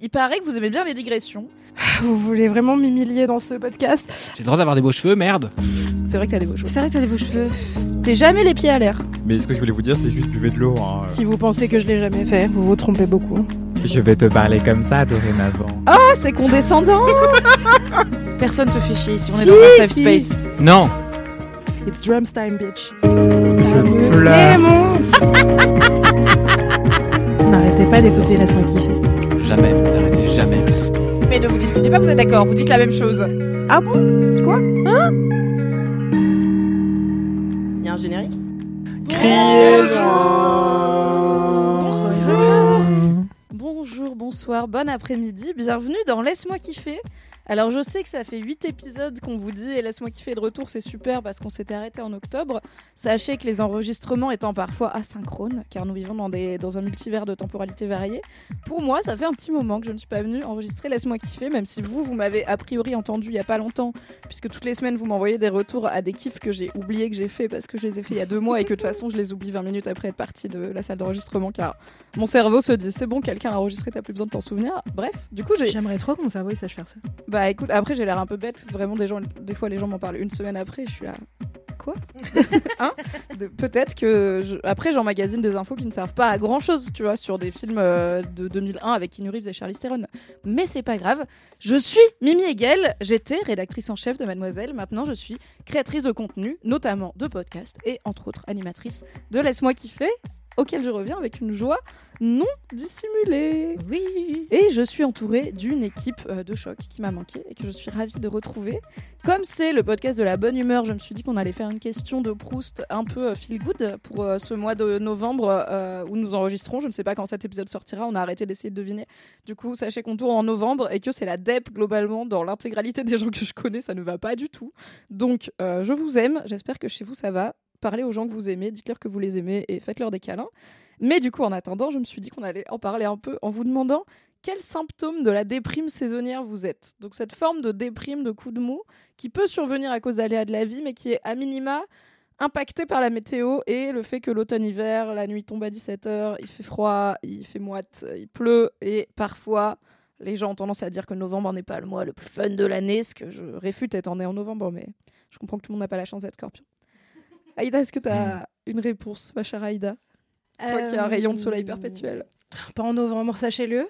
Il paraît que vous aimez bien les digressions. Vous voulez vraiment m'humilier dans ce podcast J'ai le droit d'avoir des beaux cheveux, merde. C'est vrai que t'as des beaux cheveux. C'est vrai que t'as des beaux cheveux. T'es jamais les pieds à l'air. Mais ce que je voulais vous dire, c'est juste buvez de l'eau. hein. Si vous pensez que je l'ai jamais fait, vous vous trompez beaucoup. Je vais te parler comme ça dorénavant. Ah, c'est condescendant Personne te fait chier ici, on est Si, dans un safe si. space. Non. It's drums time, bitch. Je Me. N'arrêtez pas d'écouter Laisse-moi kiffer. Jamais. N'arrêtez jamais. Mais ne vous disputez pas, vous êtes d'accord, vous dites la même chose. Ah bon? Quoi? Hein? Il y a un générique? Bonjour Bonjour, bonsoir, bon après-midi, bienvenue dans Laisse-moi kiffer. Alors je sais que ça fait 8 épisodes qu'on vous dit et Laisse-moi kiffer de retour, c'est super parce qu'on s'était arrêté en octobre. Sachez que les enregistrements étant parfois asynchrones, car nous vivons dans, des, dans un multivers de temporalité variée, pour moi ça fait un petit moment que je ne suis pas venue enregistrer Laisse-moi kiffer, même si vous, vous m'avez a priori entendu il y a pas longtemps, puisque toutes les semaines vous m'envoyez des retours à des kiffs que j'ai oublié que j'ai fait parce que je les ai fait il y a deux mois et que de toute façon je les oublie 20 minutes après être partie de la salle d'enregistrement car mon cerveau se dit c'est bon quelqu'un a enregistré t'as plus besoin de t'en souvenir bref du coup j'ai J'aimerais trop que mon cerveau sache faire ça. Bah écoute après j'ai l'air un peu bête. Vraiment des gens des fois les gens m'en parlent une semaine après et je suis là quoi? Hein? Peut-être que je- après j'emmagasine des infos qui ne servent pas à grand chose tu vois sur des films euh, de 2001 avec Keanu Reeves et Charlize Theron. Mais c'est pas grave. Je suis Mimi Hegel. J'étais rédactrice en chef de Mademoiselle. Maintenant je suis créatrice de contenu notamment de podcasts et entre autres animatrice de Laisse-moi kiffer auquel je reviens avec une joie non dissimulée Oui. et je suis entourée d'une équipe euh, de choc qui m'a manqué et que je suis ravie de retrouver. Comme c'est le podcast de la bonne humeur, je me suis dit qu'on allait faire une question de Proust un peu euh, feel good pour euh, ce mois de novembre où nous enregistrons. Je ne sais pas quand cet épisode sortira, on a arrêté d'essayer de deviner. Du coup, sachez qu'on tourne en novembre et que c'est la DEP globalement dans l'intégralité des gens que je connais, ça ne va pas du tout. Donc, euh, je vous aime, j'espère que chez vous ça va. Parlez aux gens que vous aimez, dites-leur que vous les aimez et faites-leur des câlins. Mais du coup, en attendant, je me suis dit qu'on allait en parler un peu en vous demandant quels symptômes de la déprime saisonnière vous êtes. Donc cette forme de déprime, de coup de mou, qui peut survenir à cause d'aléas de la vie, mais qui est à minima impactée par la météo et le fait que l'automne-hiver, la nuit tombe à 17h, il fait froid, il fait moite, il pleut, et parfois les gens ont tendance à dire que novembre n'est pas le mois le plus fun de l'année, ce que je réfute étant né en novembre, mais je comprends que tout le monde n'a pas la chance d'être scorpion. Aïda, est-ce que tu as une réponse, ma chère Aïda Toi qui as un rayon de soleil Euh, perpétuel. Pas en novembre, sachez-le.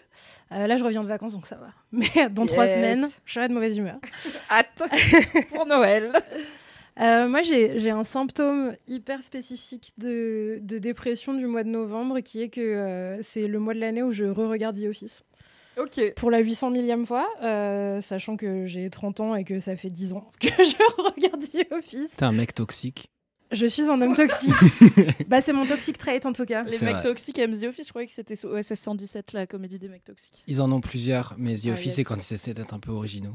Euh, là, je reviens de vacances, donc ça va. Mais dans trois semaines, je serai de mauvaise humeur. Hâte pour Noël. Euh, moi, j'ai j'ai un symptôme hyper spécifique de, de dépression du mois de novembre qui est que euh, c'est le mois de l'année où je re-regarde The Office. Ok. Pour la 800 millième fois, euh, sachant que j'ai 30 ans et que ça fait 10 ans que je regarde The Office. T'es un mec toxique. Je suis un homme toxique. bah, c'est mon toxic trait en tout cas. Les mecs vrai. toxiques aiment The Office, je croyais que c'était OSS 117, la comédie des mecs toxiques. Ils en ont plusieurs, mais The Ah, Office, yes. c'est quand ils essaient d'être un peu originaux.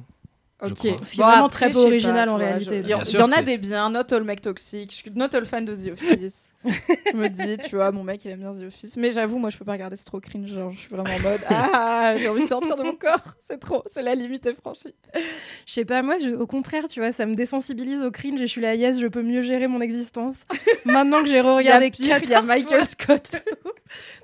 Je Ok. crois. Ce qui est vraiment après, très sais original pas, en réalité. je- Il y, en- y a c'est- des biens, not all mecs toxiques. Je suis not all fan de The Office. je me dis, tu vois, mon mec il aime bien The Office. Mais j'avoue, moi je peux pas regarder, c'est trop cringe. Genre, je suis vraiment en mode, ah, j'ai envie de sortir de mon corps. C'est trop, c'est la limite est franchie. Je sais pas, moi, je- au contraire, tu vois, ça me désensibilise au cringe et je suis là, yes, je peux mieux gérer mon existence. Maintenant que j'ai re-regardé il y a, pire, il y a 14 Michael Scott.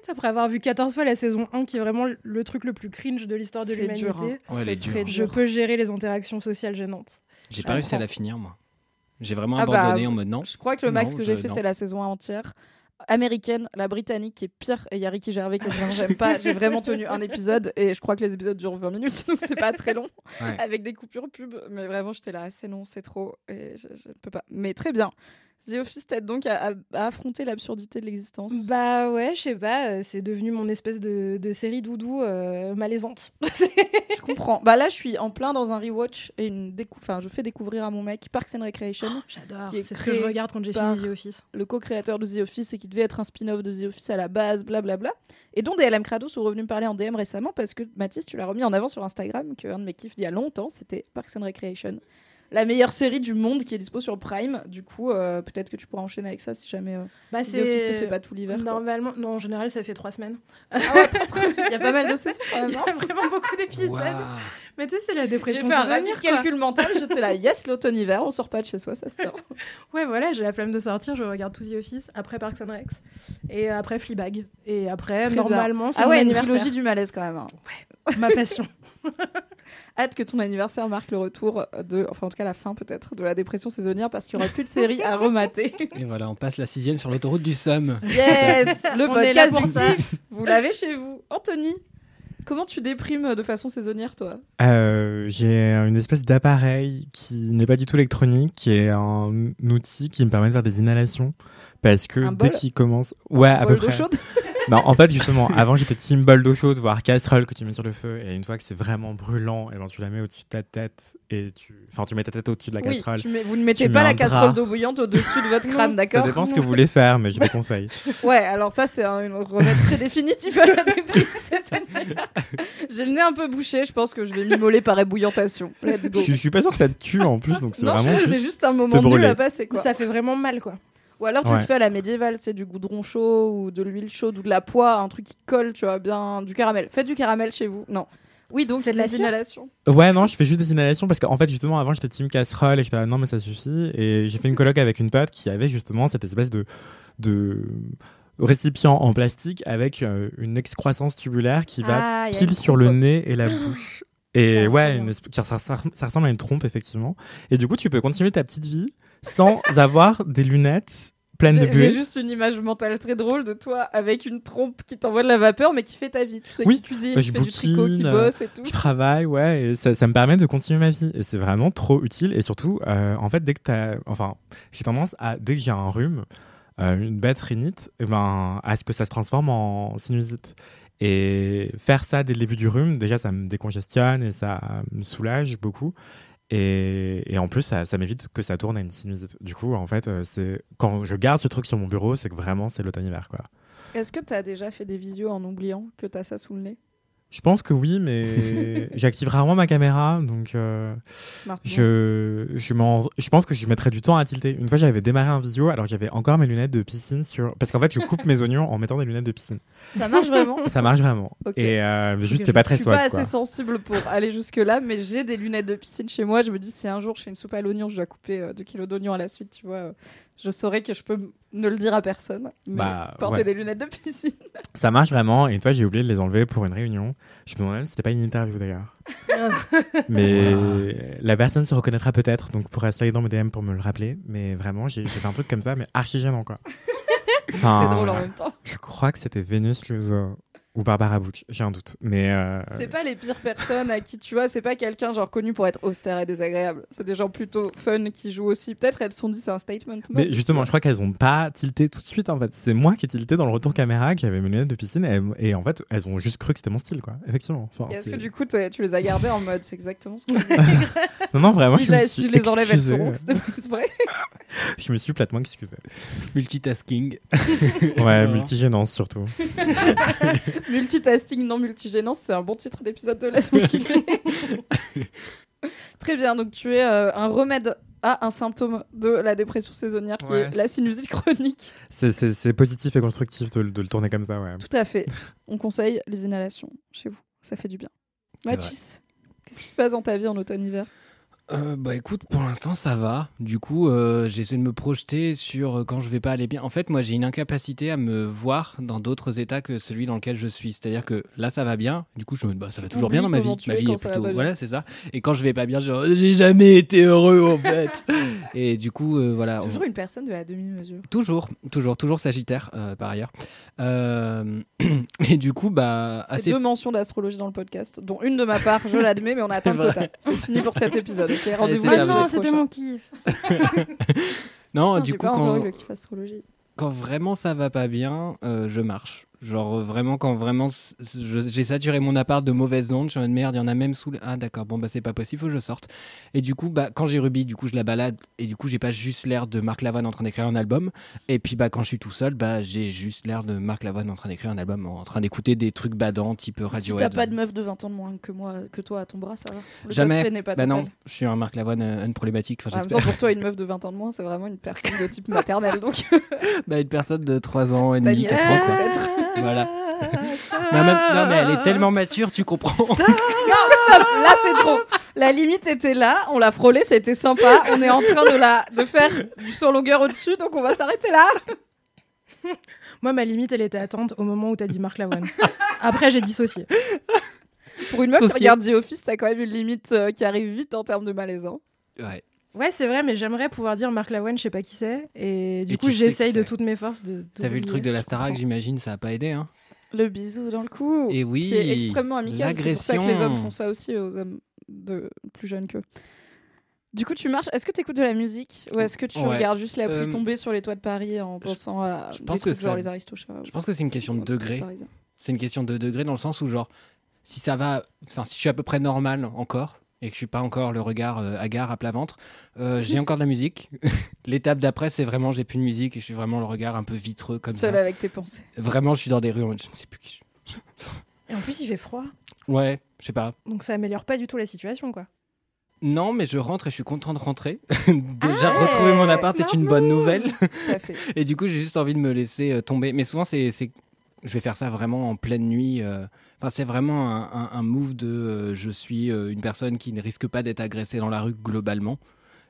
Après avoir vu 14 fois la saison 1, qui est vraiment le truc le plus cringe de l'histoire de C'est l'humanité, hein. Ouais, C'est je peux gérer les interactions sociales gênantes. J'ai pas réussi à la finir, moi. J'ai vraiment Ah bah, abandonné en mode non. Je crois que le max Non, que j'ai fait, c'est la saison 1 entière. Américaine, la britannique qui est pire, et il y a Ricky Gervais que j'aime pas. J'ai vraiment tenu un épisode et je crois que les épisodes durent 20 minutes, donc c'est pas très long, Ouais. avec des coupures pub. Mais vraiment, j'étais là, c'est long, c'est trop, et je, je ne peux pas. Mais très bien. The Office t'aide donc à, à- à affronter l'absurdité de l'existence. Bah ouais, je sais pas, euh, c'est devenu mon espèce de, de série doudou euh, malaisante. Je comprends. Bah là, je suis en plein dans un rewatch et une décou... enfin, je fais découvrir à mon mec Parks and Recreation, J'adore, Qui est c'est ce que je regarde quand j'ai fini The Office. le co-créateur de The Office et qui devait être un spin-off de The Office à la base, blablabla. Et dont DLM Crado sont revenus me parler en DM récemment parce que Mathis, tu l'as remis en avant sur Instagram, qu'un de mes kiffs d'il y a longtemps, c'était Parks and Recreation. La meilleure série du monde qui est dispo sur Prime. Du coup, euh, peut-être que tu pourras enchaîner avec ça si jamais euh, Bah, The Office te fait pas tout l'hiver. quoi. Normalement, non, en général, ça fait trois semaines. Ah ouais. Il y a pas mal de saisons quand Il y hein. a vraiment beaucoup d'épisodes. Mais tu sais, c'est la J'ai dépression fait un saisonnière, rapide calcul mental, j'étais là, yes, l'automne-hiver, on sort pas de chez soi, ça se sort. Ouais, voilà, j'ai la flemme de sortir, je regarde tout The Office, après Parks and Rec, et après Fleabag. Et après, Très normalement, c'est Ah mon ouais, une trilogie du malaise quand même. hein. Ma passion. Hâte que ton anniversaire marque le retour de, enfin en tout cas la fin peut-être, de la dépression saisonnière parce qu'il y aura plus de séries à remater. Et voilà, on passe la sixième sur l'autoroute du Somme. Yes Le On podcast du vous l'avez chez vous. Anthony, comment tu déprimes de façon saisonnière toi Euh, J'ai une espèce d'appareil qui n'est pas du tout électronique, qui est un outil qui me permet de faire des inhalations. Parce que Un dès qu'il commence. Ouais, à peu près. chaude Non, en fait, justement, avant j'étais team bol d'eau chaude, voire casserole que tu mets sur le feu. Et une fois que c'est vraiment brûlant, et ben, tu la mets au-dessus de ta tête. Et tu. Enfin, tu mets ta tête au-dessus de la Oui, casserole. tu mets- vous ne mettez Tu pas mets la casserole d'eau bouillante au-dessus de votre crâne, Ça d'accord dépend ce que vous voulez faire, mais je déconseille. Ouais, alors ça c'est un une remède très définitif à la saisonnière. J'ai le nez un peu bouché, je pense que je vais m'immoler par ébouillantation. Let's go. je, je suis pas sûr que ça te tue en plus, donc c'est vraiment. c'est juste- un moment te nul à passer quoi. Ça fait vraiment mal, quoi. Ou alors tu Ouais. le fais à la médiévale, c'est du goudron chaud ou de l'huile chaude ou de la poix, un truc qui colle, tu vois, bien du caramel. Faites du caramel chez vous. Non. Oui, donc C'est de la inhalations. Ouais, non, je fais juste des inhalations parce qu'en fait, justement, avant, j'étais team casserole et j'étais non, mais ça suffit. Et j'ai fait une colloque avec une pote qui avait justement cette espèce de, de récipient en plastique avec euh, une excroissance tubulaire qui va Ah, il y a pile sur le nez et la bouche. Et ouais, une ça ressemble à une trompe, effectivement. Et du coup, tu peux continuer ta petite vie sans avoir des lunettes pleines de J'ai j'ai buée. juste une image mentale très drôle de toi avec une trompe qui t'envoie de la vapeur mais qui fait ta vie. Tu sais, Oui, qui cuisine, bah, qui fait du tricot, qui bouquine, bosse et tout. Je travaille, ouais, et ça, ça me permet de continuer ma vie. Et c'est vraiment trop utile. Et surtout, euh, en fait, dès que t'as. Enfin, j'ai tendance à. Dès que j'ai un rhume, euh, une bête rhinite, et ben, à ce que ça se transforme en sinusite. Et faire ça dès le début du rhume, déjà, ça me décongestionne et ça me soulage beaucoup. Et, en plus, ça, m'évite que ça tourne à une sinusite. Du coup, en fait, euh, c'est quand je garde ce truc sur mon bureau, c'est que vraiment, c'est l'automne-hiver. Est-ce que t'as déjà fait des visios en oubliant que t'as ça sous le nez? Je pense que oui, mais j'active rarement ma caméra, donc euh, je, je, m'en- je pense que je mettrais du temps à tilter. Une fois, j'avais démarré un visio alors j'avais encore mes lunettes de piscine sur. Parce qu'en fait, je coupe mes oignons en mettant des lunettes de piscine. Ça marche vraiment Ça marche vraiment. Ok. Et euh, juste, t'es pas je- très Je suis pas assez quoi. sensible pour aller jusque-là, mais j'ai des lunettes de piscine chez moi. Je me dis, si un jour je fais une soupe à l'oignon, je dois couper 2 kilos d'oignons à la suite, tu vois, euh, je saurais que je peux ne le dire à personne. Mais Bah, porter ouais. des lunettes de piscine. Ça marche vraiment. Et une fois, j'ai oublié de les enlever pour une réunion. Je me demandais même si c'était pas une interview d'ailleurs. Mais Wow. la personne se reconnaîtra peut-être, donc pourra slide dans mes DM pour me le rappeler. Mais vraiment, j'ai j'ai fait un truc comme ça, mais archi gênant quoi. Enfin, C'est drôle en même temps. Je crois que c'était Vénus Luzo ou Barbara Buch, j'ai un doute. Mais euh, C'est pas les pires personnes à qui tu vois, c'est pas quelqu'un genre connu pour être austère et désagréable. C'est des gens plutôt fun qui jouent aussi. Peut-être elles se sont dit c'est un statement. mais justement, je crois qu'elles ont pas tilté tout de suite en fait. C'est moi qui ai tilté dans le retour caméra, qui avait mes lunettes de piscine, et, et en fait, elles ont juste cru que c'était mon style, quoi. Effectivement. Enfin, Est-ce c'est- que du coup tu les as gardées en mode c'est exactement ce que Non, non, vraiment, si, je, me suis si je les enlève, elles c'était pas exprès. Je me suis platement excusé. Multitasking. Ouais, multigénance surtout. Multitasking, non multigénance, c'est un bon titre d'épisode de Laisse-moi kiffer. Très bien, donc tu es euh, un remède à un symptôme de la dépression saisonnière qui Ouais, est la sinusite chronique. C'est- positif et constructif de, de le tourner comme ça, ouais. Tout à fait. On conseille les inhalations chez vous, ça fait du bien. Mathis, qu'est-ce qui se passe dans ta vie en automne-hiver? Euh, bah écoute, pour l'instant ça va. Du coup, euh, j'essaie de me projeter sur euh, quand je vais pas aller bien. En fait, moi j'ai une incapacité à me voir dans d'autres états que celui dans lequel je suis. C'est-à-dire que là ça va bien. Du coup, je me dis, bah ça va toujours bien dans ma vie. Ma vie est plutôt voilà, c'est ça. Et quand je vais pas bien, oh, j'ai jamais été heureux en fait. Et du coup, euh, voilà. on- Toujours une personne de la demi-mesure. Toujours, toujours, toujours Sagittaire par ailleurs. Euh, et du coup, bah, C'est assez. deux mentions d'astrologie dans le podcast, dont une de ma part, je l'admets, mais on a atteint le quota. C'est fini pour cet épisode, ok Rendez-vous Ah non, c'était mon kiff. Non, Putain, du coup, pas encore quand, eu le kiff astrologie. quand vraiment ça va pas bien, euh, je marche. Genre euh, vraiment quand vraiment j'ai saturé mon appart de mauvaises ondes, je suis en mode merde, il y en a même sous le... Ah d'accord, bon bah c'est pas possible, faut que je sorte. Et du coup, bah quand j'ai Ruby, du coup je la balade et du coup j'ai pas juste l'air de Marc Lavoine en train d'écrire un album. Et puis bah quand je suis tout seul, bah j'ai juste l'air de Marc Lavoine en train d'écrire un album, en train d'écouter des trucs badants type Si Radiohead. t'as pas de meuf de 20 ans de moins que moi, que toi à ton bras, ça va? Le Jamais. cosplay n'est pas Bah non, je suis un Marc Lavoine euh, unproblématique, enfin En même temps, pour toi, une meuf de 20 ans de moins, c'est vraiment une personne de type maternel. Donc, bah, une personne de 3 ans et demi, nièce, 4 ans peut-être. Voilà. Mais en même- non mais elle est tellement mature, tu comprends. Stop Là, c'est trop. La limite était là, on l'a frôlé, c'était sympa. On est en train de, la, de faire du son longueur au-dessus, donc on va s'arrêter là. Moi, ma limite, elle était atteinte au moment où t'as dit Marc Lavoine. Après, j'ai dissocié. Pour une meuf qui Socié. regarde The Office, t'as quand même une limite euh, qui arrive vite en termes de malaisant. Ouais. Ouais, c'est vrai, mais j'aimerais pouvoir dire Marc Lavoine, je sais pas qui c'est. Et du Et coup, j'essaye de toutes mes forces de. T'as vu le truc de la Starac, j'imagine, ça a pas aidé hein. Le bisou dans le cou. Et oui, qui est extrêmement amical. C'est pour ça que les hommes font ça aussi aux hommes de plus jeunes qu'eux. Du coup, tu marches. Est-ce que tu écoutes de la musique ou est-ce que tu Ouais. regardes juste la pluie Euh, tomber sur les toits de Paris en pensant à je des pense que trucs genre ça- les Aristochats Je pense que c'est une question de degré. C'est une question de degré dans le sens où genre si ça va, enfin, si je suis à peu près normal encore et que je suis pas encore le regard euh, hagard à plat ventre, euh, j'ai encore de la musique. L'étape d'après, c'est vraiment j'ai plus de musique et je suis vraiment le regard un peu vitreux comme Seul ça. avec tes pensées. Vraiment, je suis dans des rues, en mode, je ne sais plus qui. je- Et en plus, il fait froid. Ouais, je sais pas. Donc ça améliore pas du tout la situation, quoi. Non, mais je rentre et je suis content de rentrer. Déjà, Ah ouais, retrouver mon appart est smart une bonne nouvelle. Tout à fait. Et du coup, j'ai juste envie de me laisser euh, tomber. Mais souvent, c'est, c'est- je vais faire ça vraiment en pleine nuit. euh. Enfin, c'est vraiment un, un- un move de euh, je suis euh, une personne qui ne risque pas d'être agressée dans la rue globalement.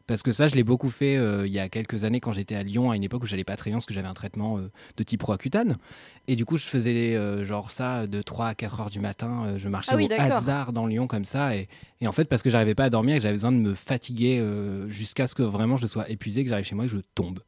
Parce que ça, je l'ai beaucoup fait euh, il y a quelques années quand j'étais à Lyon, à une époque où j'allais pas très bien parce que j'avais un traitement euh, de type roaccutane. Et du coup, je faisais euh, genre ça de 3 à 4 heures du matin. je marchais Ah oui, au hasard dans Lyon comme ça. Et, et en fait, parce que j'arrivais pas à dormir et que j'avais besoin de me fatiguer jusqu'à ce que vraiment je sois épuisé, que j'arrive chez moi et que je tombe.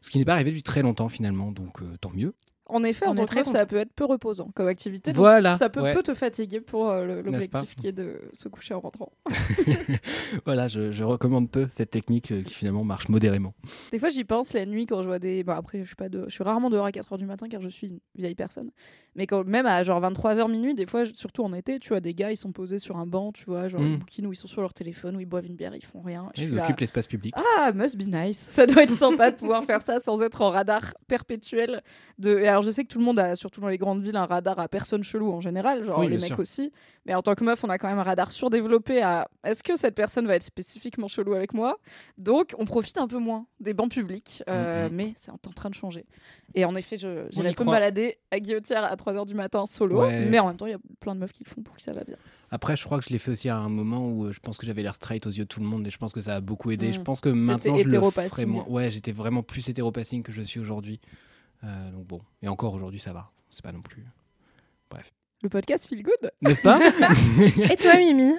Ce qui n'est pas arrivé depuis très longtemps finalement, donc tant mieux. En effet, On en tant que ça peut être peu reposant comme activité. donc Voilà. Ça peut, ouais. peut te fatiguer pour euh, l'objectif qui est de se coucher en rentrant. Voilà, je, je recommande peu cette technique euh, qui finalement marche modérément. Des fois, j'y pense la nuit quand je vois des. Bon, après, je suis, pas de... je suis rarement dehors à 4h du matin car je suis une vieille personne. Mais quand même à genre 23h minuit, des fois, surtout en été, tu vois, des gars, ils sont posés sur un banc, tu vois, genre Mm. une bouquine où ils sont sur leur téléphone, où ils boivent une bière, ils font rien. Je Ils là, occupent l'espace public. Ah, must be nice. Ça doit être sympa de pouvoir faire ça sans être en radar perpétuel. De... Et alors, je sais que tout le monde a, surtout dans les grandes villes, un radar à personne chelou en général, genre Oui, les mecs sûr. aussi. Mais en tant que meuf, on a quand même un radar surdéveloppé à est-ce que cette personne va être spécifiquement chelou avec moi? Donc, on profite un peu moins des bancs publics, euh, Mhm. mais c'est en train de changer. Et en effet, y peu me balader à Guillotière à 3h du matin solo, Ouais. mais en même temps, il y a plein de meufs qui le font pour que ça va bien. Après, je crois que je l'ai fait aussi à un moment où euh, je pense que j'avais l'air straight aux yeux de tout le monde et je pense que ça a beaucoup aidé. Mm. Je pense que maintenant, je le ferai moins. Ouais, j'étais vraiment plus hétéropassing que je suis aujourd'hui. Euh, donc bon, et encore aujourd'hui, ça va. C'est pas non plus. Le podcast Feel Good N'est-ce pas Et toi, Mimi?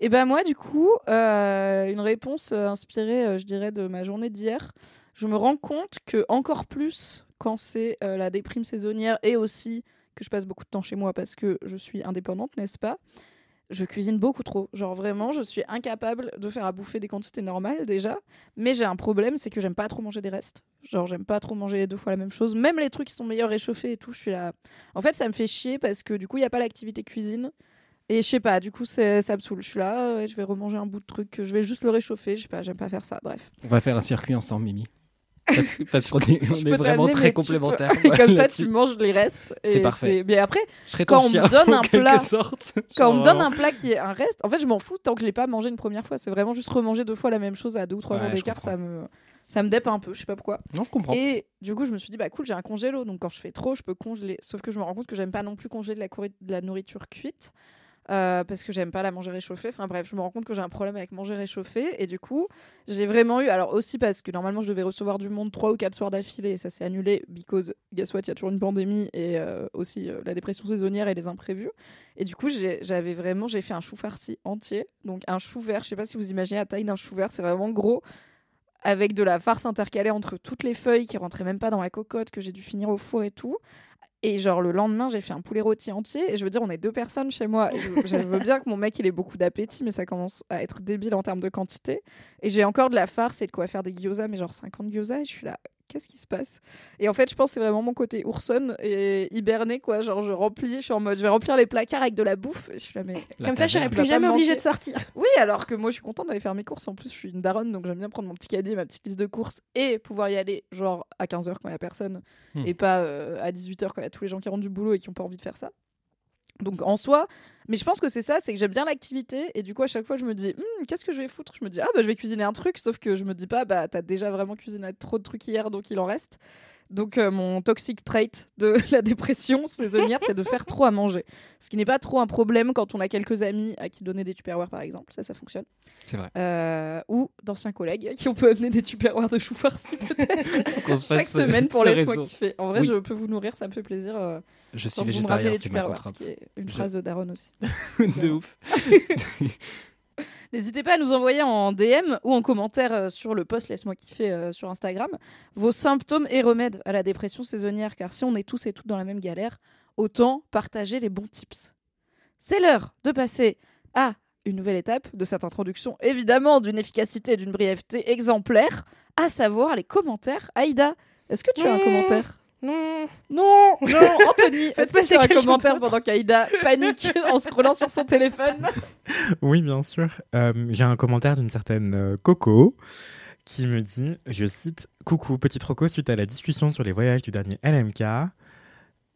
Et ben moi, du coup, euh, une réponse euh, inspirée, je dirais, de ma journée d'hier. Je me rends compte que encore plus quand c'est la déprime saisonnière et aussi que je passe beaucoup de temps chez moi parce que je suis indépendante, n'est-ce pas? Je cuisine beaucoup trop. Genre vraiment, je suis incapable de faire à bouffer des quantités normales déjà. Mais j'ai un problème, c'est que j'aime pas trop manger des restes. Genre j'aime pas trop manger deux fois la même chose. Même les trucs qui sont meilleurs réchauffés et tout, je suis là. En fait, ça me fait chier parce que du coup, il y a pas l'activité cuisine. Et je sais pas, du coup, ça me saoule. Je suis là, je vais remanger un bout de truc, je vais juste le réchauffer. Je sais pas, j'aime pas faire ça. Bref. On va faire un circuit ensemble, Mimi. Parce, que- parce qu'on est, on est peux vraiment très peux- complémentaires. Et comme ça, tu manges les restes. C'est parfait. Mais après, quand on me donne un plat- sorte. quand on me donne un plat qui est un reste, en fait, je m'en fous tant que je l'ai pas mangé une première fois. C'est vraiment juste remanger deux fois la même chose à deux ou trois Ouais, jours d'écart. Ça me, ça me dépe un peu. Je sais pas pourquoi. Non, je comprends. Et du coup, je me suis dit, bah cool, j'ai un congélo. Donc quand je fais trop, je peux congeler. Sauf que je me rends compte que j'aime pas non plus congeler de la, courri- de la nourriture cuite. Euh, parce que j'aime pas la manger réchauffée. Enfin bref, je me rends compte que j'ai un problème avec manger réchauffé. Et du coup, j'ai vraiment eu. Alors aussi parce que normalement, je devais recevoir du monde trois ou quatre soirs d'affilée. Et ça s'est annulé. Because, guess what, il y a toujours une pandémie. Et euh, aussi euh, la dépression saisonnière et les imprévus. Et du coup, j'avais vraiment. J'ai fait un chou farci entier. Donc un chou vert. Je sais pas si vous imaginez la taille d'un chou vert. C'est vraiment gros. avec de la farce intercalée entre toutes les feuilles qui rentraient même pas dans la cocotte, que j'ai dû finir au four et tout. Et genre le lendemain, j'ai fait un poulet rôti entier. Et je veux dire, on est deux personnes chez moi. Je, je veux bien que mon mec il ait beaucoup d'appétit, mais ça commence à être débile en termes de quantité. Et j'ai encore de la farce et de quoi faire des gyoza, mais genre 50 gyoza. Et je suis là, qu'est-ce qui se passe? Et en fait, je pense que c'est vraiment mon côté ourson et hiberné, quoi. Genre, je remplis, je suis en mode, je vais remplir les placards avec de la bouffe. Et je suis là, mais. La Comme ça, je va plus jamais obligée de sortir. Oui, alors que moi, je suis contente d'aller faire mes courses. En plus, je suis une daronne, donc j'aime bien prendre mon petit caddie, ma petite liste de courses et pouvoir y aller, genre, à 15h quand il n'y a personne Hmm. et pas euh, à 18h quand il y a tous les gens qui rentrent du boulot et qui n'ont pas envie de faire ça. Donc en soi, mais je pense que c'est ça, c'est que j'aime bien l'activité et du coup à chaque fois je me dis Hmm, qu'est-ce que je vais foutre? Je me dis ah bah je vais cuisiner un truc, sauf que je me dis pas bah t'as déjà vraiment cuisiné trop de trucs hier donc il en reste. Donc euh, mon toxic trait de la dépression saisonnière c'est de faire trop à manger, ce qui n'est pas trop un problème quand on a quelques amis à qui donner des tupperwares par exemple, ça ça fonctionne. C'est vrai. Euh, ou d'anciens collègues à qui on peut amener des tupperwares de choux farcis peut-être chaque ce- semaine pour laisse-moi kiffer. En vrai Oui. je peux vous nourrir, ça me fait plaisir. euh, Je suis végétarien, les c'est ma tupperwares, ce contrainte. qui est une Je- phrase de Daron aussi. de ouf. N'hésitez pas à nous envoyer en DM ou en commentaire euh, sur le post Laisse-moi kiffer euh, sur Instagram vos symptômes et remèdes à la dépression saisonnière. Car si on est tous et toutes dans la même galère, autant partager les bons tips. C'est l'heure de passer à une nouvelle étape de cette introduction, évidemment d'une efficacité et d'une brièveté exemplaire, à savoir les commentaires. Aïda, est-ce que tu as un commentaire? Non. Non, non, Anthony, Faites est-ce que passer un commentaire pendant qu'Aïda panique en scrollant sur son téléphone Oui, bien sûr. Euh, J'ai un commentaire d'une certaine euh, Coco qui me dit, je cite, Coucou, petite Rocco, suite à la discussion sur les voyages du dernier LMK,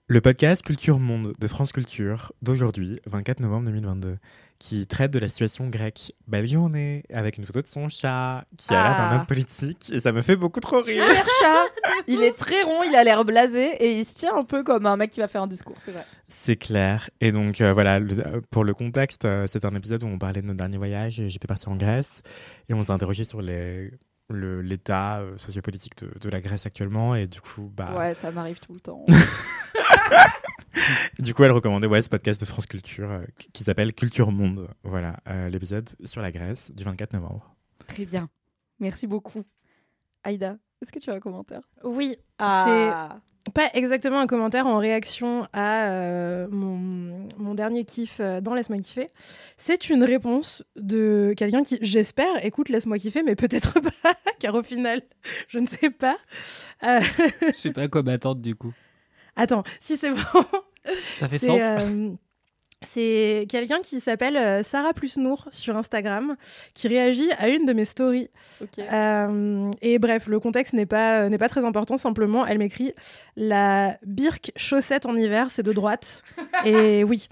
le podcast Culture Monde de France Culture d'aujourd'hui, 24 novembre 2022, qui traite de la situation grecque. Belle journée, avec une photo de son chat, qui a l'air Ah. d'un homme politique, et ça me fait beaucoup trop rire. Super chat Il est très rond, il a l'air blasé et il se tient un peu comme un mec qui va faire un discours, c'est vrai. C'est clair. Et donc euh, voilà, le- euh, pour le contexte, euh, c'est un épisode où on parlait de nos derniers voyages. J'étais parti en Grèce et on s'est interrogé sur les le- l'état euh, sociopolitique de, de la Grèce actuellement et du coup bah Ouais, ça m'arrive tout le temps. du coup elle recommandait ouais ce podcast de France Culture euh, qui- qui s'appelle Culture Monde voilà euh, l'épisode sur la Grèce du 24 novembre très bien. Merci beaucoup. Aïda, est-ce que tu as un commentaire? Oui, Ah pas exactement un commentaire en réaction à euh, mon, mon dernier kiff euh, dans Laisse-moi kiffer. C'est une réponse de quelqu'un qui, j'espère, écoute Laisse-moi kiffer, mais peut-être pas, car au final, je ne sais pas. Euh, Je sais pas à quoi m'attendre du coup. Attends, si c'est bon. Ça fait sens. Euh, c'est quelqu'un qui s'appelle euh, Sarah Plus Nour sur Instagram qui réagit à une de mes stories. Euh, et bref, le contexte n'est pas, n'est pas très important. Simplement, elle m'écrit La birque chaussette en hiver, c'est de droite. et oui.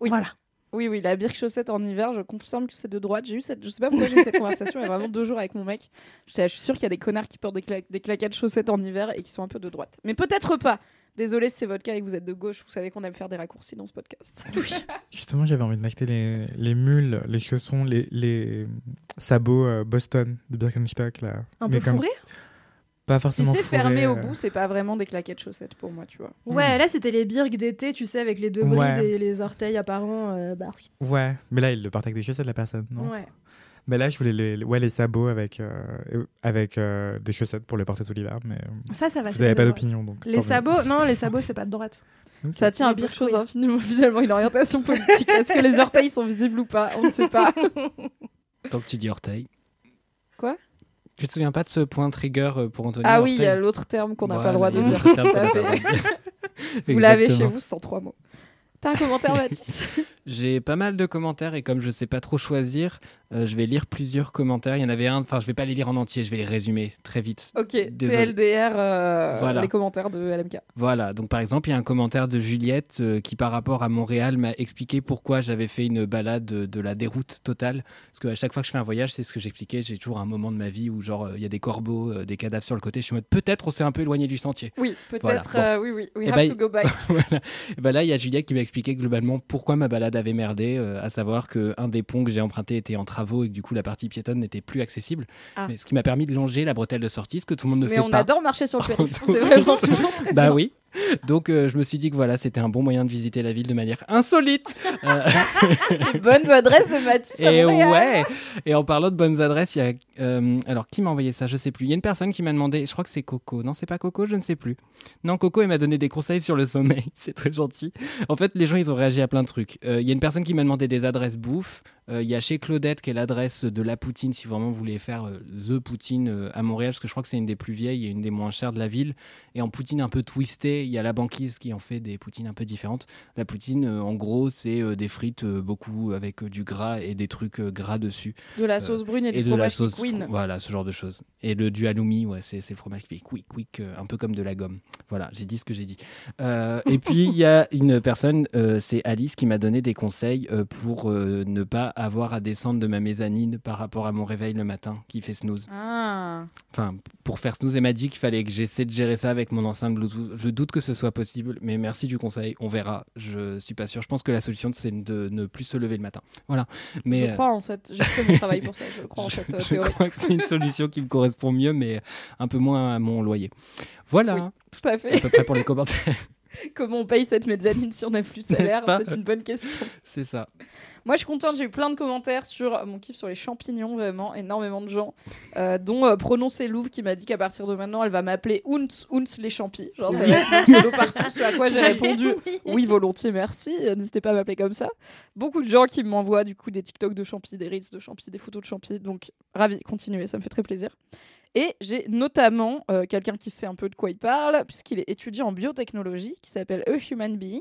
Oui. Voilà. Oui, oui, la birque chaussette en hiver, je confirme que c'est de droite. J'ai eu cette, je sais pas pourquoi j'ai eu cette conversation il y a vraiment deux jours avec mon mec. Je suis je suis sûre qu'il y a des connards qui portent des, cla- des claquettes chaussettes en hiver et qui sont un peu de droite. Mais peut-être pas. Désolé si c'est votre cas et que vous êtes de gauche. Vous savez qu'on aime faire des raccourcis dans ce podcast. justement j'avais envie de m'acheter les, les mules les chaussons les, les sabots euh, Boston de Birkenstock là Un Mais peu comme- fourré pas Si forcément c'est fermé au euh, bout, c'est pas vraiment des claquettes chaussettes pour moi, tu vois. Ouais, là, c'était les birques d'été, tu sais, avec les deux Ouais. brides et les orteils apparents. euh, barques. ouais mais là il le porte avec des chaussettes la personne non? Ouais. Mais là je voulais les, ouais les sabots avec euh, avec euh, des chaussettes pour les porter tout l'hiver mais euh, Ça, ça va. vous n'avez pas d'opinion donc Les sabots, non, les sabots, c'est pas de droite. Ça tient à pire chose, hein, finalement, finalement, une orientation politique. Est-ce que les orteils sont visibles ou pas? On ne sait pas. Tant que tu dis orteil. Quoi? Tu te souviens pas de ce point trigger pour Anthony Ah oui, il y a l'autre terme qu'on n'a pas le droit de dire. Tout à fait. Vous l'avez chez vous, c'est en trois mots. T'as un commentaire, Mathis J'ai pas mal de commentaires et comme je sais pas trop choisir, euh, je vais lire plusieurs commentaires. Il y en avait un, enfin je vais pas les lire en entier, je vais les résumer très vite. Ok. TLDR, euh, Voilà. les commentaires de LMK. Voilà, donc par exemple, il y a un commentaire de Juliette euh, qui, par rapport à Montréal, m'a expliqué pourquoi j'avais fait une balade de, de la déroute totale. Parce qu'à chaque fois que je fais un voyage, c'est ce que j'expliquais, j'ai toujours un moment de ma vie où, genre, euh, il y a des corbeaux, des cadavres sur le côté. Je suis en mode, peut-être on s'est un peu éloigné du sentier. Oui, peut-être, Voilà, bon. oui, oui, we Eh have ben, to go back. voilà. Et ben là, il y a Juliette qui m'a expliqué globalement pourquoi ma balade avait merdé, euh, à savoir qu'un des ponts que j'ai emprunté était en travaux et que du coup la partie piétonne n'était plus accessible. Ah. Mais ce qui m'a permis de longer la bretelle de sortie, ce que tout le monde ne Mais fait on pas. adore marcher sur le périph', c'est vraiment toujours très Bah bien. oui, Donc euh, je me suis dit que voilà, c'était un bon moyen de visiter la ville de manière insolite. Euh, Les bonnes adresses de Mathis à et Montréal. ouais. Et en parlant de bonnes adresses, il y a euh, alors qui m'a envoyé ça, je sais plus. Il y a une personne qui m'a demandé, je crois que c'est Coco. Non, c'est pas Coco, je ne sais plus. Non, Coco, elle m'a donné des conseils sur le sommeil. C'est très gentil. En fait, les gens, ils ont réagi à plein de trucs. Il y a une personne qui m'a demandé des adresses bouffe. Euh, Il y a chez Claudette qui est l'adresse de la Poutine si vraiment vous voulez faire euh, The Poutine euh, à Montréal, parce que je crois que c'est une des plus vieilles et une des moins chères de la ville. Et en Poutine un peu twistée, il y a la banquise qui en fait des Poutines un peu différentes. La Poutine, euh, en gros, c'est euh, des frites euh, beaucoup avec euh, du gras et des trucs euh, gras dessus. De la sauce brune et, du de la fromage sauce, Queen. voilà, ce genre de choses. Et le du halloumi, ouais, c'est c'est le fromage qui fait quick, quick, euh, un peu comme de la gomme. Voilà, j'ai dit ce que j'ai dit. Euh, et puis il y a une personne, euh, c'est Alice, qui m'a donné des conseils euh, pour euh, ne pas avoir à descendre de ma mezzanine par rapport à mon réveil le matin qui fait snooze. Ah. Enfin, pour faire snooze, elle m'a dit qu'il fallait que j'essaie de gérer ça avec mon enceinte Bluetooth. Je doute que ce soit possible, mais merci du conseil. On verra. Je suis pas sûr. Je pense que la solution, c'est de ne plus se lever le matin. Voilà. Mais je euh, crois en cette. J'ai fait mon travail pour ça. Je crois en je, cette euh, je théorie. crois que c'est une solution qui me correspond mieux, mais un peu moins à mon loyer. Voilà, Oui. Tout à à fait. peu près pour les commentaires. Comment on paye cette mezzanine si on n'a plus de salaire? C'est une bonne question. c'est ça. Moi, je suis contente. J'ai eu plein de commentaires sur mon kiff sur les champignons, vraiment énormément de gens, euh, dont euh, Prononcé Louvre qui m'a dit qu'à partir de maintenant, elle va m'appeler Ounce Ounce les champis. Genre, ça va partout. Ce à quoi j'ai répondu oui, volontiers, merci. Euh, N'hésitez pas à m'appeler comme ça. Beaucoup de gens qui m'envoient du coup des TikTok de champis, des reels de champis, des photos de champis. Donc, ravi, continuez, ça me fait très plaisir. Et j'ai notamment euh, quelqu'un qui sait un peu de quoi il parle, puisqu'il est étudiant en biotechnologie, qui s'appelle A Human Being,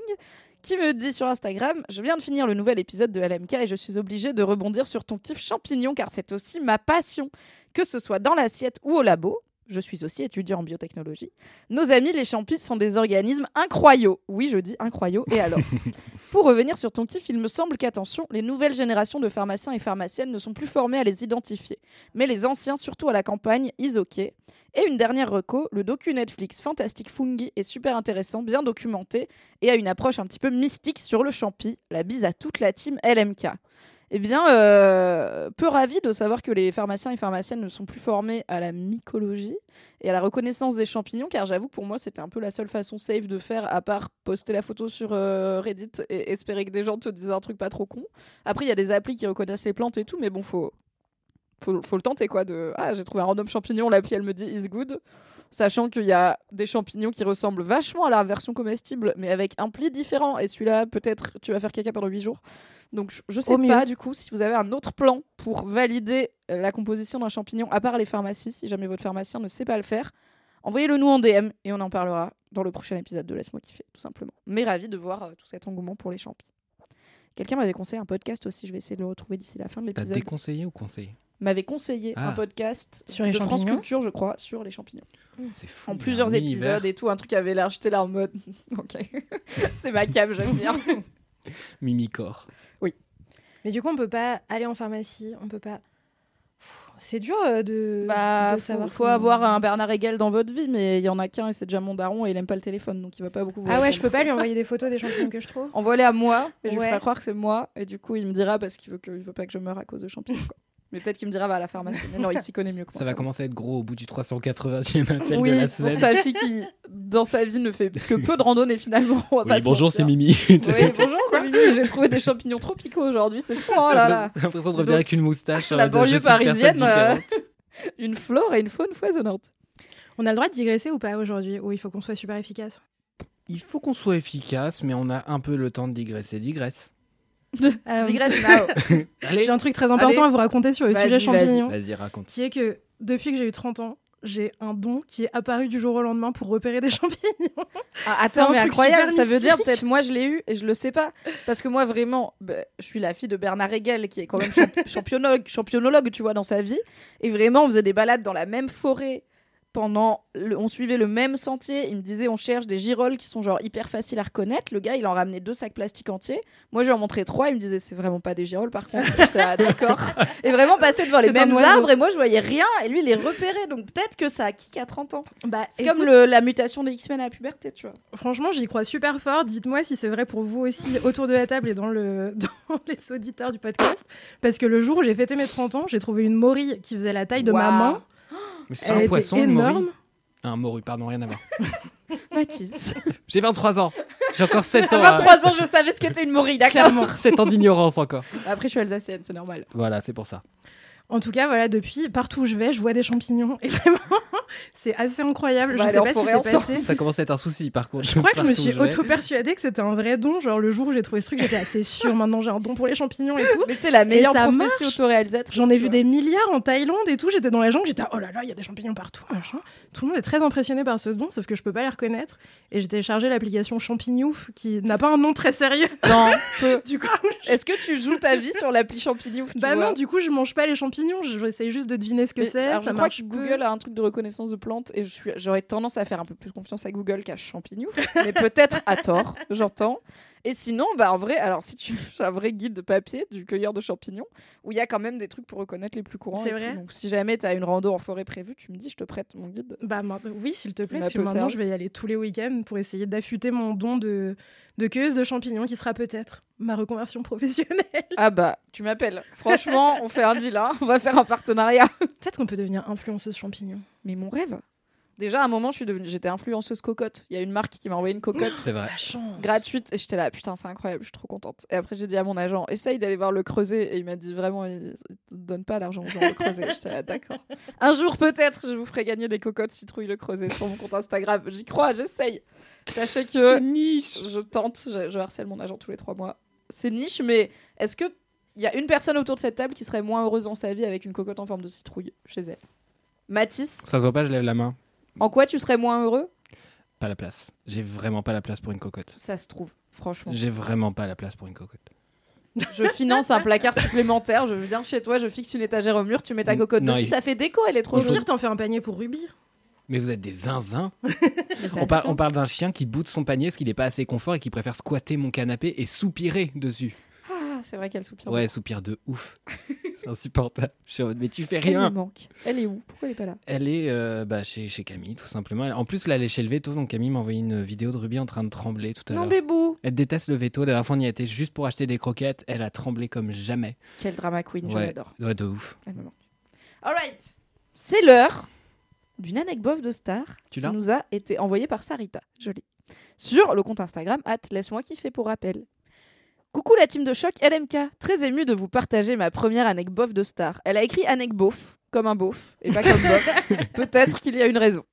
qui me dit sur Instagram Je viens de finir le nouvel épisode de LMK et je suis obligée de rebondir sur ton kiff champignon, car c'est aussi ma passion, que ce soit dans l'assiette ou au labo. Je suis aussi étudiant en biotechnologie. Nos amis, les champis, sont des organismes incroyables. Oui, je dis incroyables. Et alors Pour revenir sur ton kiff, il me semble qu'attention, les nouvelles générations de pharmaciens et pharmaciennes ne sont plus formés à les identifier. Mais les anciens, surtout à la campagne, ils ok. Et une dernière reco, le docu Netflix Fantastic Fungi est super intéressant, bien documenté et a une approche un petit peu mystique sur le champi. La bise à toute la team LMK. Eh bien, euh, peu ravi de savoir que les pharmaciens et pharmaciennes ne sont plus formés à la mycologie et à la reconnaissance des champignons, car j'avoue, pour moi, c'était un peu la seule façon safe de faire, à part poster la photo sur euh, Reddit et espérer que des gens te disent un truc pas trop con. Après, il y a des applis qui reconnaissent les plantes et tout, mais bon, faut, faut, faut le tenter, quoi. De ah, j'ai trouvé un random champignon, l'appli elle me dit is good, sachant qu'il y a des champignons qui ressemblent vachement à la version comestible, mais avec un pli différent. Et celui-là, peut-être, tu vas faire caca pendant 8 jours. Donc, je, je sais Au mieux. pas, du coup, si vous avez un autre plan pour valider euh, la composition d'un champignon, à part les pharmacies, si jamais votre pharmacien ne sait pas le faire, envoyez-le nous en DM et on en parlera dans le prochain épisode de Laisse-moi kiffer, tout simplement. Mais ravi de voir euh, tout cet engouement pour les champis. Quelqu'un m'avait conseillé un podcast aussi, je vais essayer de le retrouver d'ici la fin de T'as l'épisode. déconseillé ou conseillé? M'avait conseillé Ah. un podcast Sur les de France champignons Culture, je crois, sur les champignons. C'est fou. En il y a plusieurs un univers. épisodes et tout, un truc avait l'air, j'étais là en mode, ok, c'est ma cam, j'aime bien. Mimicor. Mais du coup, on peut pas aller en pharmacie, on peut pas. C'est dur euh, de. Bah, de faut, savoir faut comment- avoir un Bernard Hegel dans votre vie, mais il y en a qu'un et c'est déjà mon daron et il aime pas le téléphone, donc il va pas beaucoup vous Ah ouais, je peux pas lui envoyer des photos des champignons que je trouve. Envoie-les à moi et je lui Ouais. ferai croire que c'est moi et du coup il me dira parce qu'il veut que il veut pas que je meure à cause de champignons. quoi. Mais peut-être qu'il me dira va à la pharmacie. Mais non, il s'y connaît mieux que moi. Ça va commencer à être gros au bout du 380e appel Oui, de la pour semaine. sa fille qui, dans sa vie, ne fait que peu de randonnée finalement. on va pas Oui, se bonjour, c'est. Mimi. Oui, bonjour, c'est Mimi. J'ai trouvé des champignons tropicaux aujourd'hui. C'est fou, oh là là. J'ai l'impression de Donc, revenir avec une moustache. La je banlieue parisienne, euh, une flore et une faune foisonnante. On a le droit de digresser ou pas aujourd'hui Ou il faut qu'on soit super efficace? Il faut qu'on soit efficace, mais on a un peu le temps de digresser. Digresse. Euh, J'ai un truc très important Allez. à vous raconter sur le sujet vas-y. champignons, vas-y, raconte. qui est que depuis que j'ai eu 30 ans, j'ai un don qui est apparu du jour au lendemain pour repérer des champignons. Ah, attends, mais incroyable. Ça veut dire peut-être moi je l'ai eu et je le sais pas. Parce que moi vraiment, bah, je suis la fille de Bernard Hegel qui est quand même champ- championologue, championologue, tu vois, dans sa vie. Et vraiment, on faisait des balades dans la même forêt. Pendant, le- on suivait le même sentier. Il me disait, on cherche des girolles qui sont genre hyper faciles à reconnaître. Le gars, il en ramenait deux sacs plastiques entiers. Moi, je lui en montrais trois. Il me disait, c'est vraiment pas des girolles, par contre. J'étais ah, d'accord. Et vraiment passer devant les mêmes arbres. Et moi, je voyais rien. Et lui, il les repérait. Donc peut-être que ça a kick à 30 ans. Bah, C'est comme le- la mutation des X-Men à la puberté, tu vois. Franchement, j'y crois super fort. Dites-moi si c'est vrai pour vous aussi autour de la table et dans, le... dans les auditeurs du podcast. Parce que le jour où j'ai fêté mes 30 ans, j'ai trouvé une morille qui faisait la taille de ma main. Mais c'est Elle un était poisson, une énorme. morue Un morue, pardon, rien à voir. Mathis. J'ai 23 ans. J'ai encore 7 ans. À 23 ans, je savais ce qu'était une morille, d'accord Clairement, 7 ans d'ignorance encore. Après, je suis alsacienne, c'est normal. Voilà, c'est pour ça. En tout cas, voilà, depuis, partout où je vais, je vois des champignons. Et vraiment, c'est assez incroyable. Bah, je sais pas si c'est passé. Ça commence à être un souci par contre. Je crois que je me suis auto-persuadée que c'était un vrai don. Genre, le jour où j'ai trouvé ce truc, j'étais assez sûre. Maintenant, j'ai un don pour les champignons et tout. Mais c'est la meilleure prophétie autoréalisatrice. J'en ai vu des milliards en Thaïlande et tout. J'étais dans la jungle, j'étais oh là là, il y a des champignons partout, machin. Tout le monde est très impressionné par ce don, sauf que je peux pas les reconnaître. Et j'ai téléchargé l'application Champignouf qui n'a pas un nom très sérieux. Non, peu. Du coup, Est-ce que tu joues ta vie sur l'appli champignon tu bah non, du coup, je mange pas les champignons. J'essaye juste de deviner ce que c'est. je crois que peu. Google a un truc de reconnaissance de plantes et j'aurais tendance à faire un peu plus confiance à Google qu'à Champignou, mais peut-être à tort, j'entends. Et sinon, bah en vrai, alors si tu j'ai un vrai guide papier du cueilleur de champignons où il y a quand même des trucs pour reconnaître les plus courants. C'est vrai tout. Donc si jamais tu as une rando en forêt prévue, tu me dis, je te prête mon guide. Bah oui, s'il te plaît, parce que maintenant service. je vais y aller tous les week-ends pour essayer d'affûter mon don de, de cueilleuse de champignons qui sera peut-être ma reconversion professionnelle. Ah bah, tu m'appelles. Franchement, on fait un deal, hein. on va faire un partenariat. Peut-être qu'on peut devenir influenceuse champignons. Mais mon rêve. Déjà, à un moment, je suis devenue, j'étais influenceuse cocotte. Il y a une marque qui m'a envoyé une cocotte. C'est vrai. Gratuite. Et j'étais là putain c'est incroyable je suis trop contente. Et après j'ai dit à mon agent essaye d'aller voir le creuset. Et il m'a dit vraiment il, te donne pas l'argent aux gens le creuset. J'étais là d'accord. Un jour peut-être je vous ferai gagner des cocottes citrouille le creuset sur mon compte Instagram. J'y crois j'essaye. Sachez que niche. je tente je, je harcèle mon agent tous les trois mois. C'est niche mais est-ce que il y a une personne autour de cette table qui serait moins heureuse dans sa vie avec une cocotte en forme de citrouille chez elle? Mathis? Ça se voit pas, je lève la main. En quoi tu serais moins heureux? Pas la place. J'ai vraiment pas la place pour une cocotte. ça se trouve franchement J'ai vraiment pas la place pour une cocotte. Je finance un placard supplémentaire, je viens chez toi, je fixe une étagère au mur, tu mets ta cocotte non, dessus, il- ça fait déco, elle est trop Au jolie. pire, t'en fais un panier pour Ruby. Mais vous êtes des zinzins. On, par- parle d'un chien qui bout son panier parce qu'il est pas assez confort et qui préfère squatter mon canapé et soupirer dessus. Ah, c'est vrai qu'elle soupire. Ouais, soupir de ouf. C'est insupportable. Je suis en mode, mais tu fais Elle me rien. manque. Elle est où? Pourquoi elle est pas là? Elle est euh, bah, chez, chez Camille, tout simplement. En plus, là, elle est chez le veto, donc Camille m'a envoyé une vidéo de Ruby en train de trembler tout à Non, l'heure. bébou Elle déteste le veto. La dernière fois, on y été juste pour acheter des croquettes. Elle a tremblé comme jamais. Quel drama queen, je Ouais. l'adore. Ouais, de ouf. Elle me manque. Alright C'est l'heure d'une anecdote de star Tu qui nous a été envoyée par Sarita. Jolie. Sur le compte Instagram, at laisse-moi kiffer pour rappel. Coucou la team de choc LMK, très émue de vous partager ma première anecdote de star. Elle a écrit anecbof, comme un beauf, et pas comme bof. Peut-être qu'il y a une raison.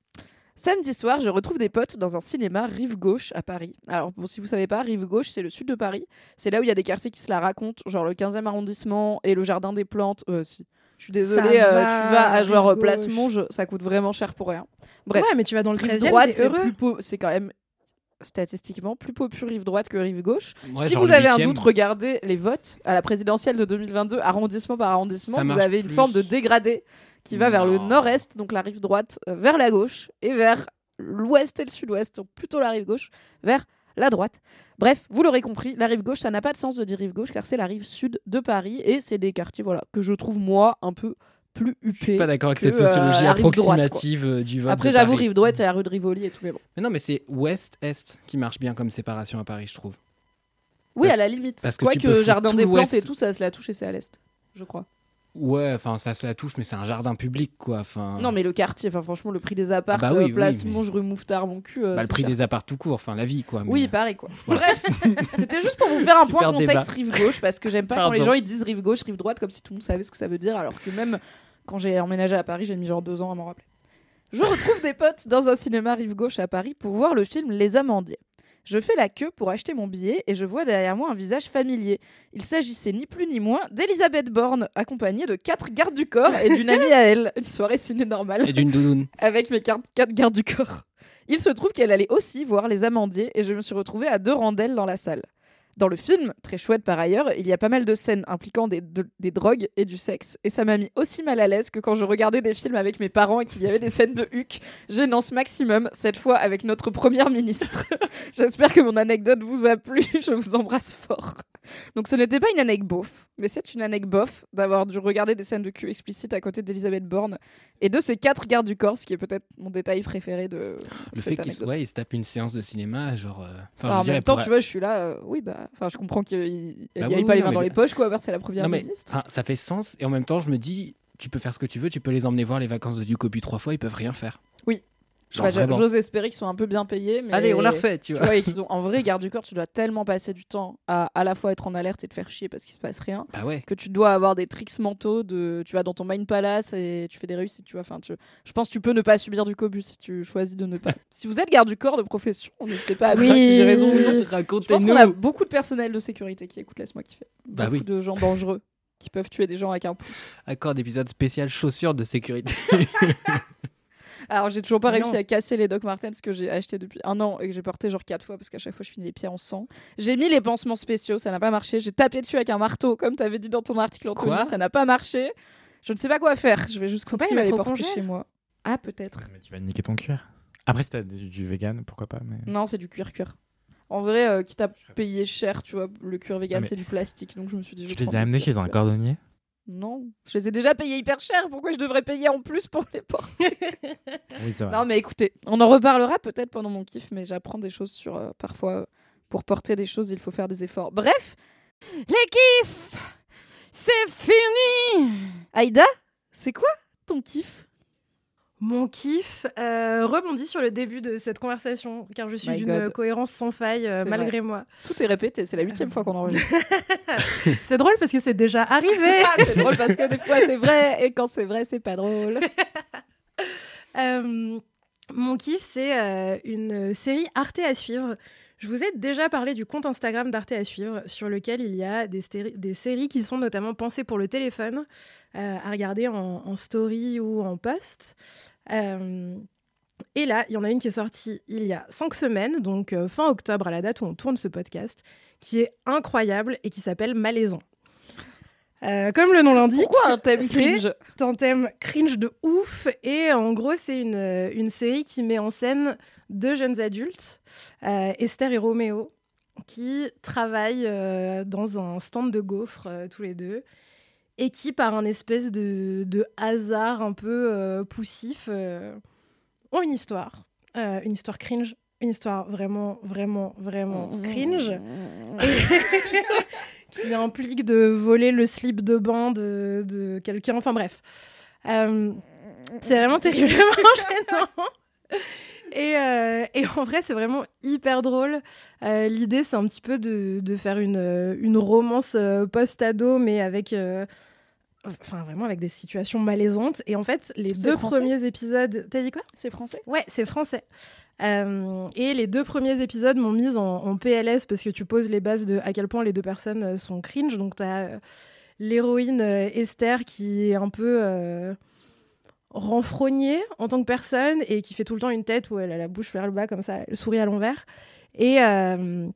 Samedi soir, je retrouve des potes dans un cinéma rive gauche à Paris. Alors, bon, si vous savez pas, rive gauche, c'est le sud de Paris. C'est là où il y a des quartiers qui se la racontent, genre le 15e arrondissement et le jardin des plantes. Euh, si. Je suis désolée, euh, va, tu vas à genre gauche. Place Monge, ça coûte vraiment cher pour rien. Bref, Ouais, mais tu vas dans le rive 13e, droite, t'es c'est heureux. plus po- c'est quand même statistiquement plus populaire rive droite que rive gauche. Ouais, si vous avez un doute, regardez les votes à la présidentielle de 2022, arrondissement par arrondissement. Ça Vous avez une plus. forme de dégradé qui va vers le nord-est, donc la rive droite, euh, vers la gauche, et vers l'ouest et le sud-ouest, donc plutôt la rive gauche, vers la droite. Bref, vous l'aurez compris, la rive gauche, ça n'a pas de sens de dire rive gauche, car c'est la rive sud de Paris, et c'est des quartiers voilà, que je trouve, moi, un peu plus Je suis pas d'accord avec cette sociologie euh, droite, quoi. approximative euh, du vote. Après, j'avoue, rive droite, c'est la rue de Rivoli et tout, mais bon. Mais non, mais c'est ouest-est qui marche bien comme séparation à Paris, je trouve. Oui, Parce- à la limite. parce que Quoique jardin des plantes et tout, ça se la touche et c'est à l'est, je crois. Ouais, enfin, ça se la touche, mais c'est un jardin public, quoi. Enfin, Non, mais le quartier, enfin, franchement, le prix des apparts, Ah bah oui, euh, oui, place mais- Monge, rue Mouffetard, mon cul. euh, bah, le prix cher. des apparts tout court, enfin, la vie, quoi. mais- Oui, pareil, quoi. Voilà. Bref, c'était juste pour vous faire un point Super contexte débat. rive gauche, parce que j'aime pas quand les Pardon. gens ils disent rive gauche, rive droite, comme si tout le monde savait ce que ça veut dire, alors que même quand j'ai emménagé à Paris, j'ai mis genre deux ans à m'en rappeler. Je retrouve des potes dans un cinéma rive gauche à Paris pour voir le film Les Amandiers. Je fais la queue pour acheter mon billet et je vois derrière moi un visage familier. Il s'agissait ni plus ni moins d'Elisabeth Borne, accompagnée de quatre gardes du corps et d'une amie à elle. Une soirée ciné normale Et d'une doudoune. avec mes quatre, quatre gardes du corps. Il se trouve qu'elle allait aussi voir les amandiers et je me suis retrouvée à deux rangs d'elle dans la salle. Dans le film, très chouette par ailleurs, il y a pas mal de scènes impliquant des, de- des drogues et du sexe. Et ça m'a mis aussi mal à l'aise que quand je regardais des films avec mes parents et qu'il y avait des scènes de huc. Gênance maximum, cette fois avec notre première ministre. J'espère que mon anecdote vous a plu. Je vous embrasse fort. Donc ce n'était pas une anecdote beauf, mais c'est une anecdote bof d'avoir dû regarder des scènes de cul explicites à côté d'Elisabeth Borne et de ces quatre gardes du corps, ce qui est peut-être mon détail préféré de Le cette fait qu'il ouais, se tape une séance de cinéma, genre. euh, Enfin, Alors, en je dirais même temps, pour- tu vois, je suis là, euh, oui, bah, enfin, je comprends qu'il n'y Bah oui, pas oui, les mains dans mais- les poches, quoi, à c'est la première Non, mais ministre. ça fait sens, et en même temps, je me dis, tu peux faire ce que tu veux, tu peux les emmener voir les vacances de Ducopu trois fois, ils peuvent rien faire. Genre Vraiment. J'ose espérer qu'ils sont un peu bien payés. Mais... Allez, on la refait, tu Tu vois. vois, et qu'ils ont en vrai garde du corps, tu dois tellement passer du temps à à la fois être en alerte et te faire chier parce qu'il se passe rien, Bah ouais. que tu dois avoir des tricks mentaux de tu vas dans ton mind palace et tu fais des réussites, tu vois. Enfin, tu... je pense que tu peux ne pas subir du cobus si tu choisis de ne pas. si vous êtes garde du corps de profession, n'hésitez pas à me dire si j'ai raison. ou non. Je pense Racontez-nous. qu'on a beaucoup de personnel de sécurité qui écoute Laisse-moi kiffer. Bah beaucoup oui. de gens dangereux qui peuvent tuer des gens avec un pouce. Accord d'épisode spécial chaussures de sécurité. Alors j'ai toujours pas réussi non. à casser les Doc Martens que j'ai acheté depuis un an et que j'ai porté genre quatre fois parce qu'à chaque fois je finis les pieds en sang. J'ai mis les pansements spéciaux, ça n'a pas marché. J'ai tapé dessus avec un marteau comme t'avais dit dans ton article Anthony, Quoi? ça n'a pas marché. Je ne sais pas quoi faire. Je vais juste pas continuer à les les mettre au porter chez moi. Ah peut-être. Mais tu vas niquer ton cuir. Après, si t'as du, du vegan, pourquoi pas. Mais... Non, c'est du cuir cuir. En vrai, euh, quitte à payer cher, tu vois, le cuir vegan Ah, mais- c'est du plastique, donc je me suis dit. je Tu vais les du amenés chez un cordonnier? Non, je les ai déjà payés hyper cher. Pourquoi je devrais payer en plus pour les porter Oui, c'est vrai. Non, mais écoutez, on en reparlera peut-être pendant mon kiff, mais j'apprends des choses sur. euh, parfois, euh, pour porter des choses, il faut faire des efforts. Bref, les kiffs C'est fini Aïda, c'est quoi ton kiff? Mon kiff euh, rebondit sur le début de cette conversation, car je suis d'une cohérence sans faille, euh, malgré moi. Tout est répété, c'est la huitième fois qu'on enregistre. C'est drôle parce que c'est déjà arrivé. Ah, c'est drôle parce que des fois c'est vrai, et quand c'est vrai, c'est pas drôle. Euh, mon kiff, c'est euh, une série Arte à suivre. Je vous ai déjà parlé du compte Instagram d'Arte à suivre, sur lequel il y a des, séries qui sont notamment pensées pour le téléphone, euh, à regarder en, en story ou en post. Euh, et là, il y en a une qui est sortie il y a cinq semaines, donc euh, fin octobre à la date où on tourne ce podcast, qui est incroyable et qui s'appelle Malaisant. Euh, comme le nom l'indique, Pourquoi un thème c'est cringe? un thème cringe de ouf. Et en gros, c'est une, une série qui met en scène deux jeunes adultes, euh, Esther et Roméo, qui travaillent euh, dans un stand de gaufres euh, tous les deux. Et qui, par un espèce de, de hasard un peu poussif, ont une histoire. Une histoire cringe. Une histoire vraiment, vraiment, vraiment cringe. qui implique de voler le slip de bain de, de quelqu'un. Enfin bref. Euh, c'est vraiment terriblement gênant. Et, euh, et en vrai, c'est vraiment hyper drôle. Euh, L'idée, c'est un petit peu de, de faire une, euh, une romance euh, post-ado, mais avec. Enfin, vraiment avec des situations malaisantes. Et en fait, les deux français premiers épisodes. T'as dit quoi? C'est français? Ouais, c'est français. Et les deux premiers épisodes m'ont mise en, en PLS parce que tu poses les bases de à quel point les deux personnes sont cringe. Donc, tu as l'héroïne Esther qui est un peu renfrognée en tant que personne et qui fait tout le temps une tête où elle a la bouche vers le bas, comme ça, elle sourit à l'envers. Et. euh,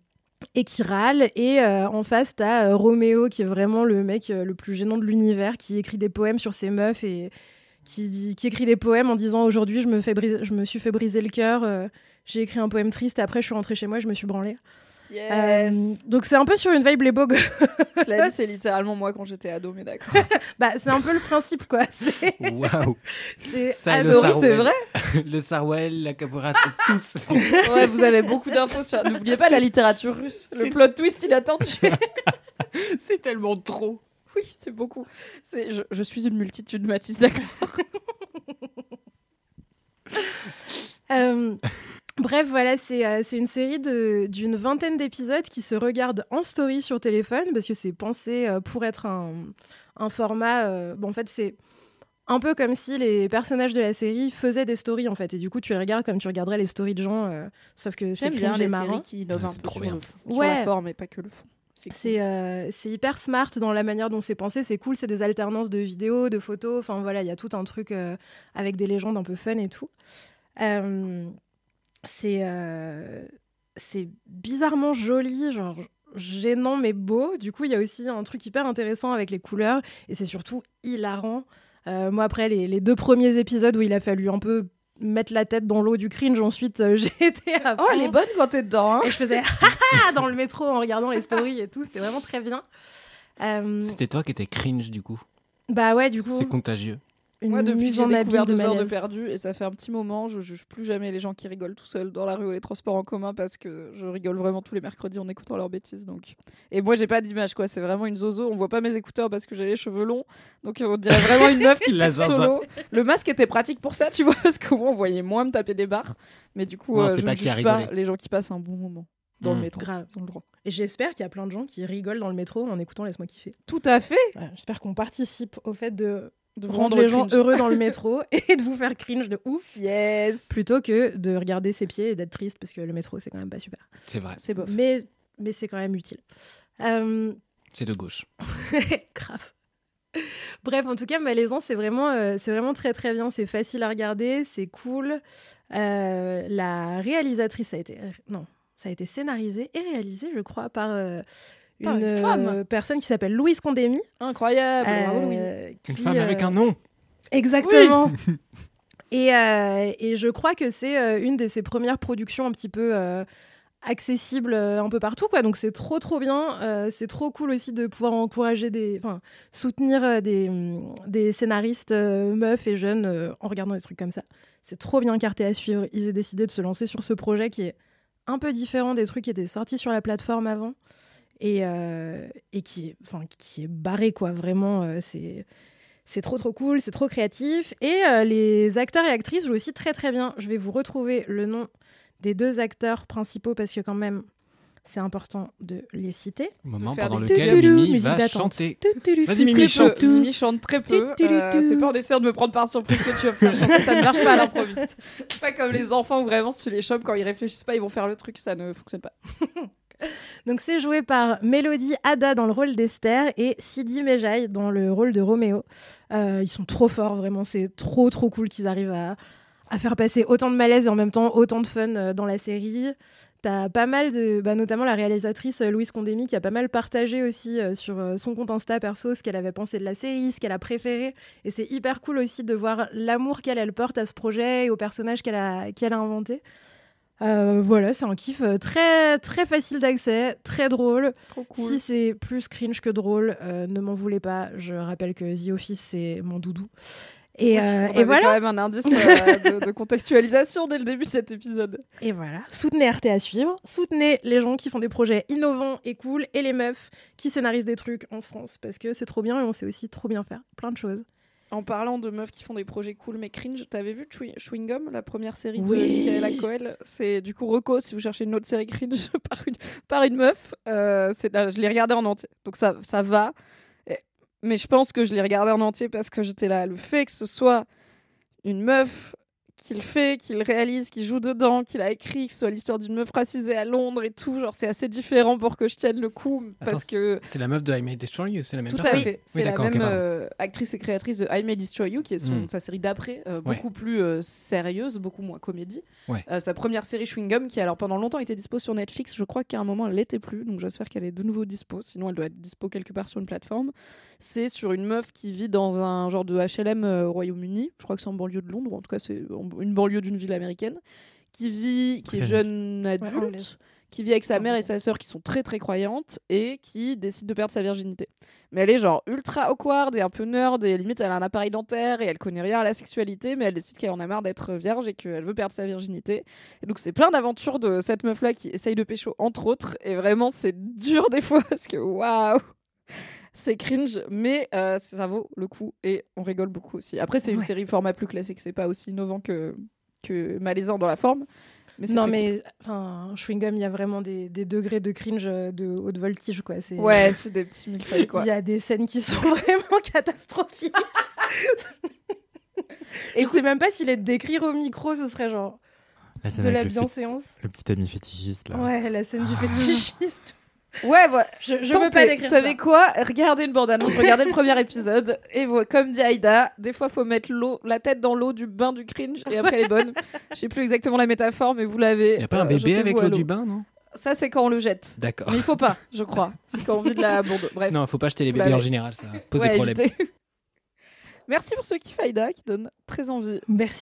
et qui râle. Et euh, en face, t'as euh, Roméo, qui est vraiment le mec le plus gênant de l'univers, qui écrit des poèmes sur ses meufs et qui, dit, qui écrit des poèmes en disant aujourd'hui je me fais briser, je me suis fait briser le cœur. j'ai écrit un poème triste. Après, je suis rentrée chez moi, je me suis branlée. Yes Euh, donc c'est un peu sur une vibe les. Cela dit, c'est littéralement moi quand j'étais ado, mais d'accord. bah, c'est un peu le principe, quoi. Waouh c'est Sorry, c'est Sarwell. vrai Le Sarwell, la Caporat, tous. Ouais, vous avez beaucoup d'infos sur. N'oubliez pas la littérature russe. Le plot twist inattendu. C'est tellement trop. Oui, c'est beaucoup. C'est, je, je suis une multitude, Mathis, d'accord. Euh, bref, voilà, c'est euh, c'est une série d'une vingtaine d'épisodes qui se regardent en story sur téléphone parce que c'est pensé euh, pour être un, un format. euh, bon, en fait, c'est un peu comme si les personnages de la série faisaient des stories en fait. Et du coup, tu les regardes comme tu regarderais les stories de gens, euh, sauf que c'est bien les marrant. séries qui innovent Ouais, un peu trop sur, bien. le fond- sur Ouais. la forme et pas que le fond. C'est cool. Euh, hyper smart dans la manière dont c'est pensé, c'est cool, c'est des alternances de vidéos, de photos, enfin voilà, il y a tout un truc euh, avec des légendes un peu fun et tout. Euh, c'est euh, c'est bizarrement joli, genre gênant mais beau. Du coup, il y a aussi un truc hyper intéressant avec les couleurs et c'est surtout hilarant. Euh, moi, après les, les deux premiers épisodes où il a fallu un peu mettre la tête dans l'eau du cringe, ensuite euh, j'ai été à Oh, elle est bonne quand t'es dedans. Hein. Et je faisais Ah dans le métro en regardant les stories et tout. C'était vraiment très bien. Euh, C'était toi qui étais cringe du coup. bah ouais, du coup. C'est contagieux. Une Moi, depuis mise en j'ai abîme découvert de deux heures de perdu, et ça fait un petit moment, je juge plus jamais les gens qui rigolent tout seuls dans la rue ou les transports en commun parce que je rigole vraiment tous les mercredis en écoutant leurs bêtises. Donc. Et moi, j'ai pas d'image, quoi. C'est vraiment une zozo. On voit pas mes écouteurs parce que j'ai les cheveux longs. Donc, on dirait vraiment une meuf qui La solo. Le masque était pratique pour ça, tu vois, parce qu'au moins, on voyait moins me taper des barres. Mais du coup, Non, euh, c'est je pas ne juge pas les gens qui passent un bon moment dans le Mm. métro. Grave. Ils ont le droit. Et j'espère qu'il y a plein de gens qui rigolent dans le métro en écoutant Laisse-moi kiffer. Tout à fait. Voilà, j'espère qu'on participe au fait de, De rendre rendre les gens heureux dans le métro et de vous faire cringe de ouf. Yes. Plutôt que de regarder ses pieds et d'être triste parce que le métro, c'est quand même pas super. C'est vrai, C'est bof. Mais, mais c'est quand même utile. Euh, c'est de gauche. Grave. Bref, en tout cas, Malaisant, c'est vraiment, euh, c'est vraiment très très bien. C'est facile à regarder, c'est cool. Euh, la réalisatrice, ça a été, non, ça a été scénarisé et réalisé, je crois, par, Par une euh, femme. personne qui s'appelle Louise Condémy. Incroyable. Bravo, euh, Louise. Une qui, femme avec euh, un nom. Exactement. et, euh, et je crois que c'est euh, une de ses premières productions un petit peu euh, accessibles euh, un peu partout. Quoi. Donc c'est trop trop bien. Euh, c'est trop cool aussi de pouvoir encourager des... Enfin, soutenir euh, des, hum, des scénaristes euh, meufs et jeunes euh, en regardant des trucs comme ça. C'est trop bien carté à suivre. Ils ont décidé de se lancer sur ce projet qui est un peu différent des trucs qui étaient sortis sur la plateforme avant. Et, euh, et qui, est, enfin, qui est barré, quoi. Vraiment, euh, c'est... C'est trop trop cool, c'est trop créatif. Et euh, les acteurs et actrices jouent aussi très très bien. Je vais vous retrouver le nom des deux acteurs principaux parce que quand même c'est important de les citer. Moment faire pendant lequel Mimi musique va d'attente. chanter. Vas-y Vas-y, Mimi, chante. Mimi chante très peu. Tu, tu, tu, Euh, tu. c'est pas en essayant de me prendre par surprise que tu vas me faire chanter. Ça ne marche pas à l'improviste. C'est pas comme les enfants où vraiment si tu les chopes quand ils réfléchissent pas, ils vont faire le truc. Ça ne fonctionne pas. Donc c'est joué par Mélodie Ada dans le rôle d'Esther et Sidi Mejaï dans le rôle de Roméo. Euh, ils sont trop forts, vraiment. C'est trop trop cool qu'ils arrivent à, faire passer autant de malaise et en même temps autant de fun euh, dans la série. T'as pas mal de, bah, notamment la réalisatrice euh, Louise Condémy qui a pas mal partagé aussi sur son compte Insta perso ce qu'elle avait pensé de la série, ce qu'elle a préféré. Et c'est hyper cool aussi de voir l'amour qu'elle elle porte à ce projet et au personnage qu'elle a, qu'elle a inventé. Euh, voilà, c'est un kiff euh, très très facile d'accès, très drôle. Cool. Si c'est plus cringe que drôle, euh, ne m'en voulez pas. Je rappelle que The Office c'est mon doudou. Et, euh, on et avait voilà. quand même un indice de, de contextualisation dès le début de cet épisode. Et voilà, soutenez RT à suivre, soutenez les gens qui font des projets innovants et cool, et les meufs qui scénarisent des trucs en France, parce que c'est trop bien et on sait aussi trop bien faire plein de choses. En parlant de meufs qui font des projets cool mais cringe, t'avais vu Chewing Gum, la première série de. Michaela Coel C'est du coup Reco si vous cherchez une autre série cringe par une, par une meuf. Euh, là, je l'ai regardé en entier, donc ça, ça va. Et- mais je pense que je l'ai regardé en entier parce que j'étais là. Le fait que ce soit une meuf qui le fait, qui le réalise, qui joue dedans, qui l'a écrit, que ce soit l'histoire d'une meuf racisée à Londres et tout, genre c'est assez différent pour que je tienne le coup parce Attends, que C'est la meuf de I May Destroy You, c'est la même tout personne à fait. C'est Oui, la même euh, actrice et créatrice de I May Destroy You, qui est son, Mm. sa série d'après, euh, Ouais. beaucoup plus euh, sérieuse, beaucoup moins comédie. Ouais. Sa première série Chewing Gum, qui alors pendant longtemps était dispo sur Netflix, je crois qu'à un moment elle l'était plus, donc j'espère qu'elle est de nouveau dispo, sinon elle doit être dispo quelque part sur une plateforme. C'est sur une meuf qui vit dans un genre de HLM au Royaume-Uni, je crois que c'est en banlieue de Londres, en tout cas c'est en- une banlieue d'une ville américaine, qui vit, qui est jeune. adulte, qui vit avec sa mère et sa sœur qui sont très très croyantes et qui décide de perdre sa virginité. Mais elle est genre ultra awkward et un peu nerd et limite elle a un appareil dentaire et elle connaît rien à la sexualité mais elle décide qu'elle en a marre d'être vierge et qu'elle veut perdre sa virginité. Et donc c'est plein d'aventures de cette meuf là qui essaye de pécho entre autres. Et vraiment c'est dur des fois parce que waouh c'est cringe, mais euh, ça vaut le coup et on rigole beaucoup aussi. Après, c'est une Ouais. série format plus classique, c'est pas aussi innovant que, que malaisant dans la forme. Mais Non, mais enfin, Chewing Gum, il y a vraiment des, des degrés de cringe euh, de haute voltige, quoi. C'est-. Ouais, c'est des petits millefeuilles, quoi. Il y a des scènes qui sont vraiment catastrophiques. Et je sais même pas si les décrire au micro, ce serait genre La de la avec le, bienséance. le petit ami fétichiste là. Ouais, la scène du fétichiste. Ouais, voilà. Je, je Tentez. veux pas décrire Vous savez ça. quoi? Regardez une bande-annonce, regardez le premier épisode. Et voilà, comme dit Aïda, des fois, faut mettre l'eau, la tête dans l'eau du bain du cringe et après, elle est bonne. Je sais plus exactement la métaphore, mais vous l'avez. Il y a pas un Euh, bébé avec l'eau du bain, non? Ça, c'est quand on le jette. D'accord. Mais il faut pas, je crois. C'est quand on vide la bourde. Bref. Non, faut pas acheter les bébés en général, ça pose Ouais, des problèmes. Merci pour ce kiff Aïda qui donne très envie. Merci.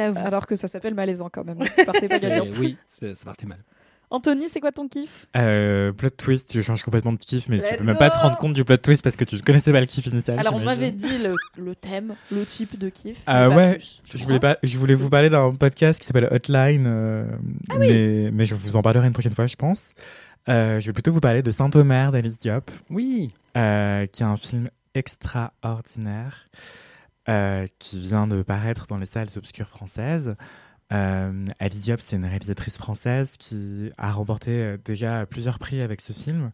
Alors que ça s'appelle malaisant quand même. Vous partez pas C'est- gagnante. oui, c'est- ça partait mal. Anthony, c'est quoi ton kiff? Euh, plot twist, tu changes complètement de kiff, mais tu Let's peux même pas te go rendre compte du plot twist parce que tu ne connaissais pas le kiff initial. Alors on m'avait dit le, le thème, le type de kiff. Ah ouais, plus, Je voulais, pas, je voulais vous parler d'un podcast qui s'appelle Hotline, euh, Ah oui. mais, mais je vous en parlerai une prochaine fois, je pense. Euh, je vais plutôt vous parler de Saint-Omer d'Alice Diop, Oui. euh, qui est un film extraordinaire euh, qui vient de paraître dans les salles obscures françaises. Euh, Alice Diop, c'est une réalisatrice française qui a remporté euh, déjà plusieurs prix avec ce film,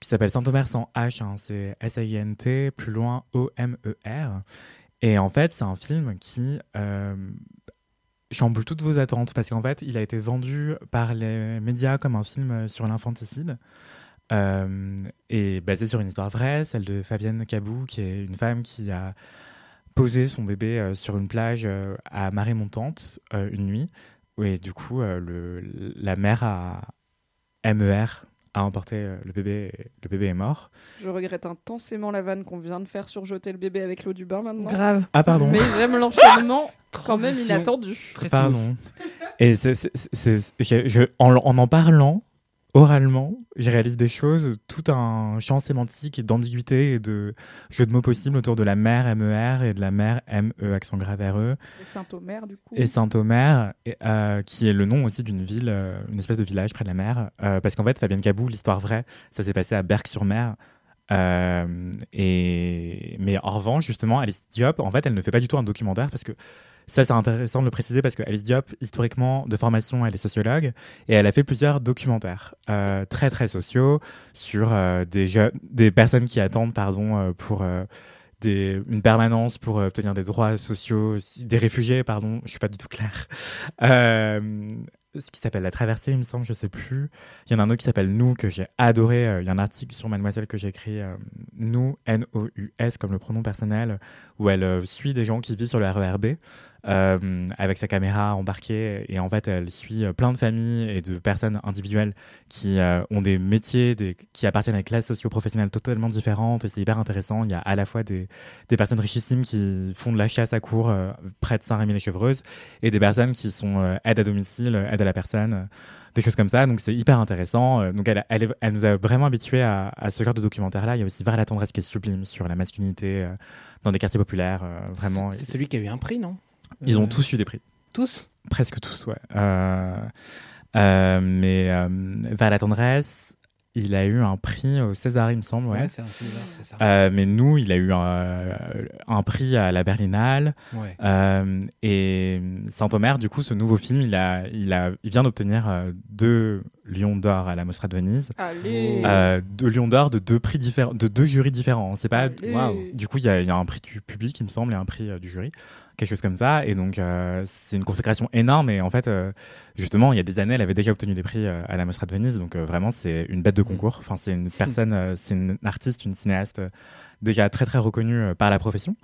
qui s'appelle Saint-Omer sans H, hein, c'est S-A-I-N-T, plus loin O-M-E-R. Et en fait, c'est un film qui euh, chamboule toutes vos attentes, parce qu'en fait, il a été vendu par les médias comme un film sur l'infanticide. Et basé sur une histoire vraie, celle de Fabienne Cabou, qui est une femme qui a posé son bébé euh, sur une plage euh, à marée montante euh, une nuit. Et du coup, euh, le, la mère a MER a emporté le bébé. et Le bébé est mort. Je regrette intensément la vanne qu'on vient de faire sur jeter le bébé avec l'eau du bain maintenant. Grave. Ah pardon. Mais j'aime l'enchaînement quand même inattendu. Pardon. Et c'est- en, en en parlant oralement, je réalise des choses, tout un champ sémantique et d'ambiguïté et de jeux de mots possibles autour de la mère MER et de la mère ME accent grave RE Et Saint-Omer du coup. et Saint-Omer, euh, qui est le nom aussi d'une ville, euh, une espèce de village près de la mer. Euh, parce qu'en fait, Fabienne Cabou, l'histoire vraie, ça s'est passé à Berck-sur-Mer. Et... Mais en revanche, justement, Alice Diop, en fait, elle ne fait pas du tout un documentaire parce que ça, c'est intéressant de le préciser parce que Alice Diop, historiquement, de formation, elle est sociologue et elle a fait plusieurs documentaires euh, très, très sociaux sur euh, des, personnes qui attendent pardon, euh, pour une permanence pour obtenir des droits sociaux, des réfugiés, pardon, je suis pas du tout clair. Euh, ce qui s'appelle La Traversée, il me semble, je sais plus. Il y en a un autre qui s'appelle Nous, que j'ai adoré. Il y a un article sur Mademoiselle que j'ai écrit, Nous, N-O-U-S, comme le pronom personnel, où elle suit des gens qui vivent sur le RERB euh, avec sa caméra embarquée. Et en fait, elle suit euh, plein de familles et de personnes individuelles qui euh, ont des métiers, qui appartiennent à des classes socio-professionnelles totalement différentes. Et c'est hyper intéressant. Il y a à la fois des, personnes richissimes qui font de la chasse à cours près de Saint-Rémy-les-Chevreuses et des personnes qui sont euh, aide à domicile, euh, aide à la personne, des choses comme ça. Donc c'est hyper intéressant. Donc elle, nous a vraiment habitués à, ce genre de documentaire-là. Il y a aussi Vers la tendresse qui est sublime sur la masculinité dans des quartiers populaires. vraiment. C'est celui qui a eu un prix, non? Ils ont Euh, tous eu des prix. Tous? Presque tous, ouais. Euh, euh, mais euh, Vers la tendresse, il a eu un prix au César, il me semble. Ouais. Ouais, c'est un César, c'est ça. Euh, mais nous, il a eu un, un prix à la Berlinale. Ouais. Euh, et Saint-Omer, du coup, ce nouveau film, il, a, il, a, il vient d'obtenir deux Lions d'or à la Mostra de Venise. Allez. Euh, deux Lions d'or de deux prix différents, de deux jurys différents. C'est pas. Waouh. Du coup, il y, y a un prix du public, il me semble, et un prix euh, du jury, quelque chose comme ça. Et donc, euh, c'est une consécration énorme. Et en fait, euh, justement, il y a des années, elle avait déjà obtenu des prix euh, à la Mostra de Venise. Donc, vraiment, c'est une bête de concours. Enfin, c'est une personne, euh, c'est une artiste, une cinéaste déjà très très reconnue par la profession.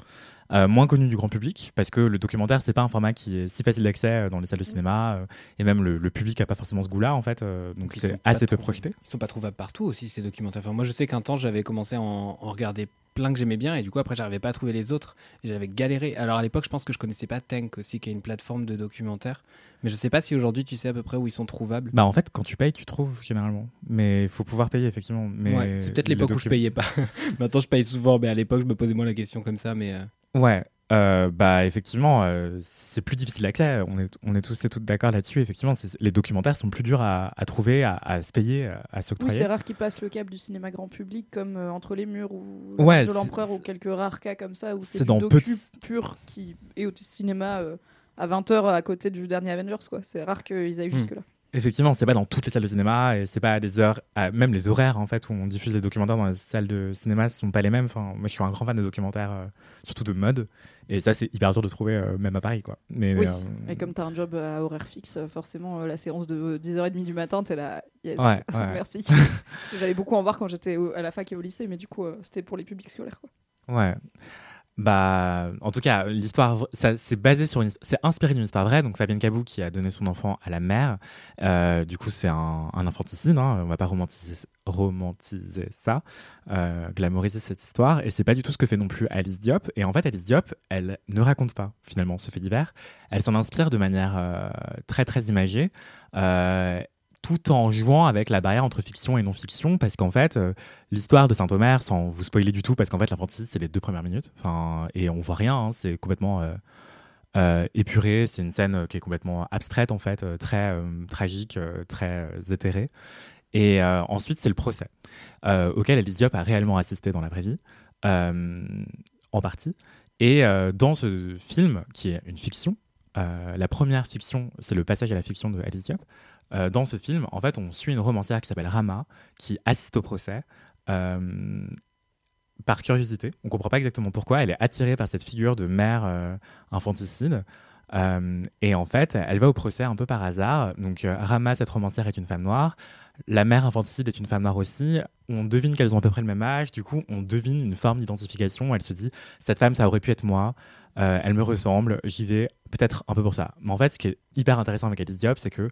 Moins connue du grand public parce que le documentaire c'est pas un format qui est si facile d'accès dans les salles de cinéma euh, et même le, le public a pas forcément ce goût-là en fait donc c'est assez peu projeté Ils sont pas trouvables partout aussi, ces documentaires. Enfin, moi, je sais qu'un temps, j'avais commencé à en, en regarder plein que j'aimais bien, et du coup, après, j'arrivais pas à trouver les autres. J'avais galéré. Alors, à l'époque, je pense que je connaissais pas Tank aussi, qui est une plateforme de documentaires. Mais je sais pas si aujourd'hui, tu sais à peu près où ils sont trouvables. Bah en fait, quand tu payes, tu trouves généralement. Mais il faut pouvoir payer effectivement. Mais Ouais, c'est peut-être l'époque où je payais pas. Maintenant, je paye souvent, mais à l'époque, je me posais moins la question comme ça. Mais euh, Ouais. Euh, bah effectivement, euh, c'est plus difficile d'accès. On est, on est tous et toutes d'accord là-dessus. Effectivement, les documentaires sont plus durs à, à trouver, à, à se payer, à, à Oui, s'octroyer. c'est rare qu'ils passent le cap du cinéma grand public comme euh, Entre les murs ou Ouais, de l'Empereur ou quelques rares cas comme ça où c'est du docu de- pur qui est au cinéma à 20h à côté du dernier Avengers quoi. C'est rare qu'ils aillent Hmm. jusque là. Effectivement, c'est pas dans toutes les salles de cinéma et c'est pas à des heures, à- même les horaires en fait où on diffuse les documentaires dans les salles de cinéma sont pas les mêmes. Enfin, moi, je suis un grand fan de documentaires, euh, surtout de mode, et ça c'est hyper dur de trouver euh, même à Paris quoi. Mais Oui, euh, et comme tu as un job à horaire fixe, euh, forcément, euh, la séance de 10h30 du matin, t'es là. Yes. Ouais, ouais. Merci. J'allais beaucoup en voir quand j'étais à la fac et au lycée, mais du coup, euh, c'était pour les publics scolaires. Quoi. Ouais. Bah, en tout cas, l'histoire, c'est basé sur c'est inspiré d'une histoire vraie. Donc Fabienne Cabou qui a donné son enfant à la mère. Euh, du coup, c'est un, infanticide. Hein, on va pas romantiser, ça, euh, glamouriser cette histoire. Et c'est pas du tout ce que fait non plus Alice Diop. Et en fait, Alice Diop, elle ne raconte pas finalement ce fait divers. Elle s'en inspire de manière euh, très très imagée. Tout en jouant avec la barrière entre fiction et non-fiction, parce qu'en fait, euh, l'histoire de Saint-Omer, sans vous spoiler du tout, parce qu'en fait, l'infanticide, c'est les deux premières minutes, et on voit rien, hein, c'est complètement euh, euh, épuré, c'est une scène euh, qui est complètement abstraite, en fait, très tragique, très éthérée. Et ensuite, c'est le procès, auquel Alice a réellement assisté dans la vraie vie, en partie. Et dans ce film, qui est une fiction, la première fiction, c'est le passage à la fiction de Diop. Euh, dans ce film, en fait, on suit une romancière qui s'appelle Rama, qui assiste au procès euh, par curiosité. On comprend pas exactement pourquoi. Elle est attirée par cette figure de mère euh, infanticide. Et en fait, elle va au procès un peu par hasard. Donc, Rama, cette romancière, est une femme noire. La mère infanticide est une femme noire aussi. On devine qu'elles ont à peu près le même âge. Du coup, on devine une forme d'identification. Elle se dit, cette femme, ça aurait pu être moi. Elle me ressemble. J'y vais peut-être un peu pour ça. Mais en fait, ce qui est hyper intéressant avec Alice Diop, c'est que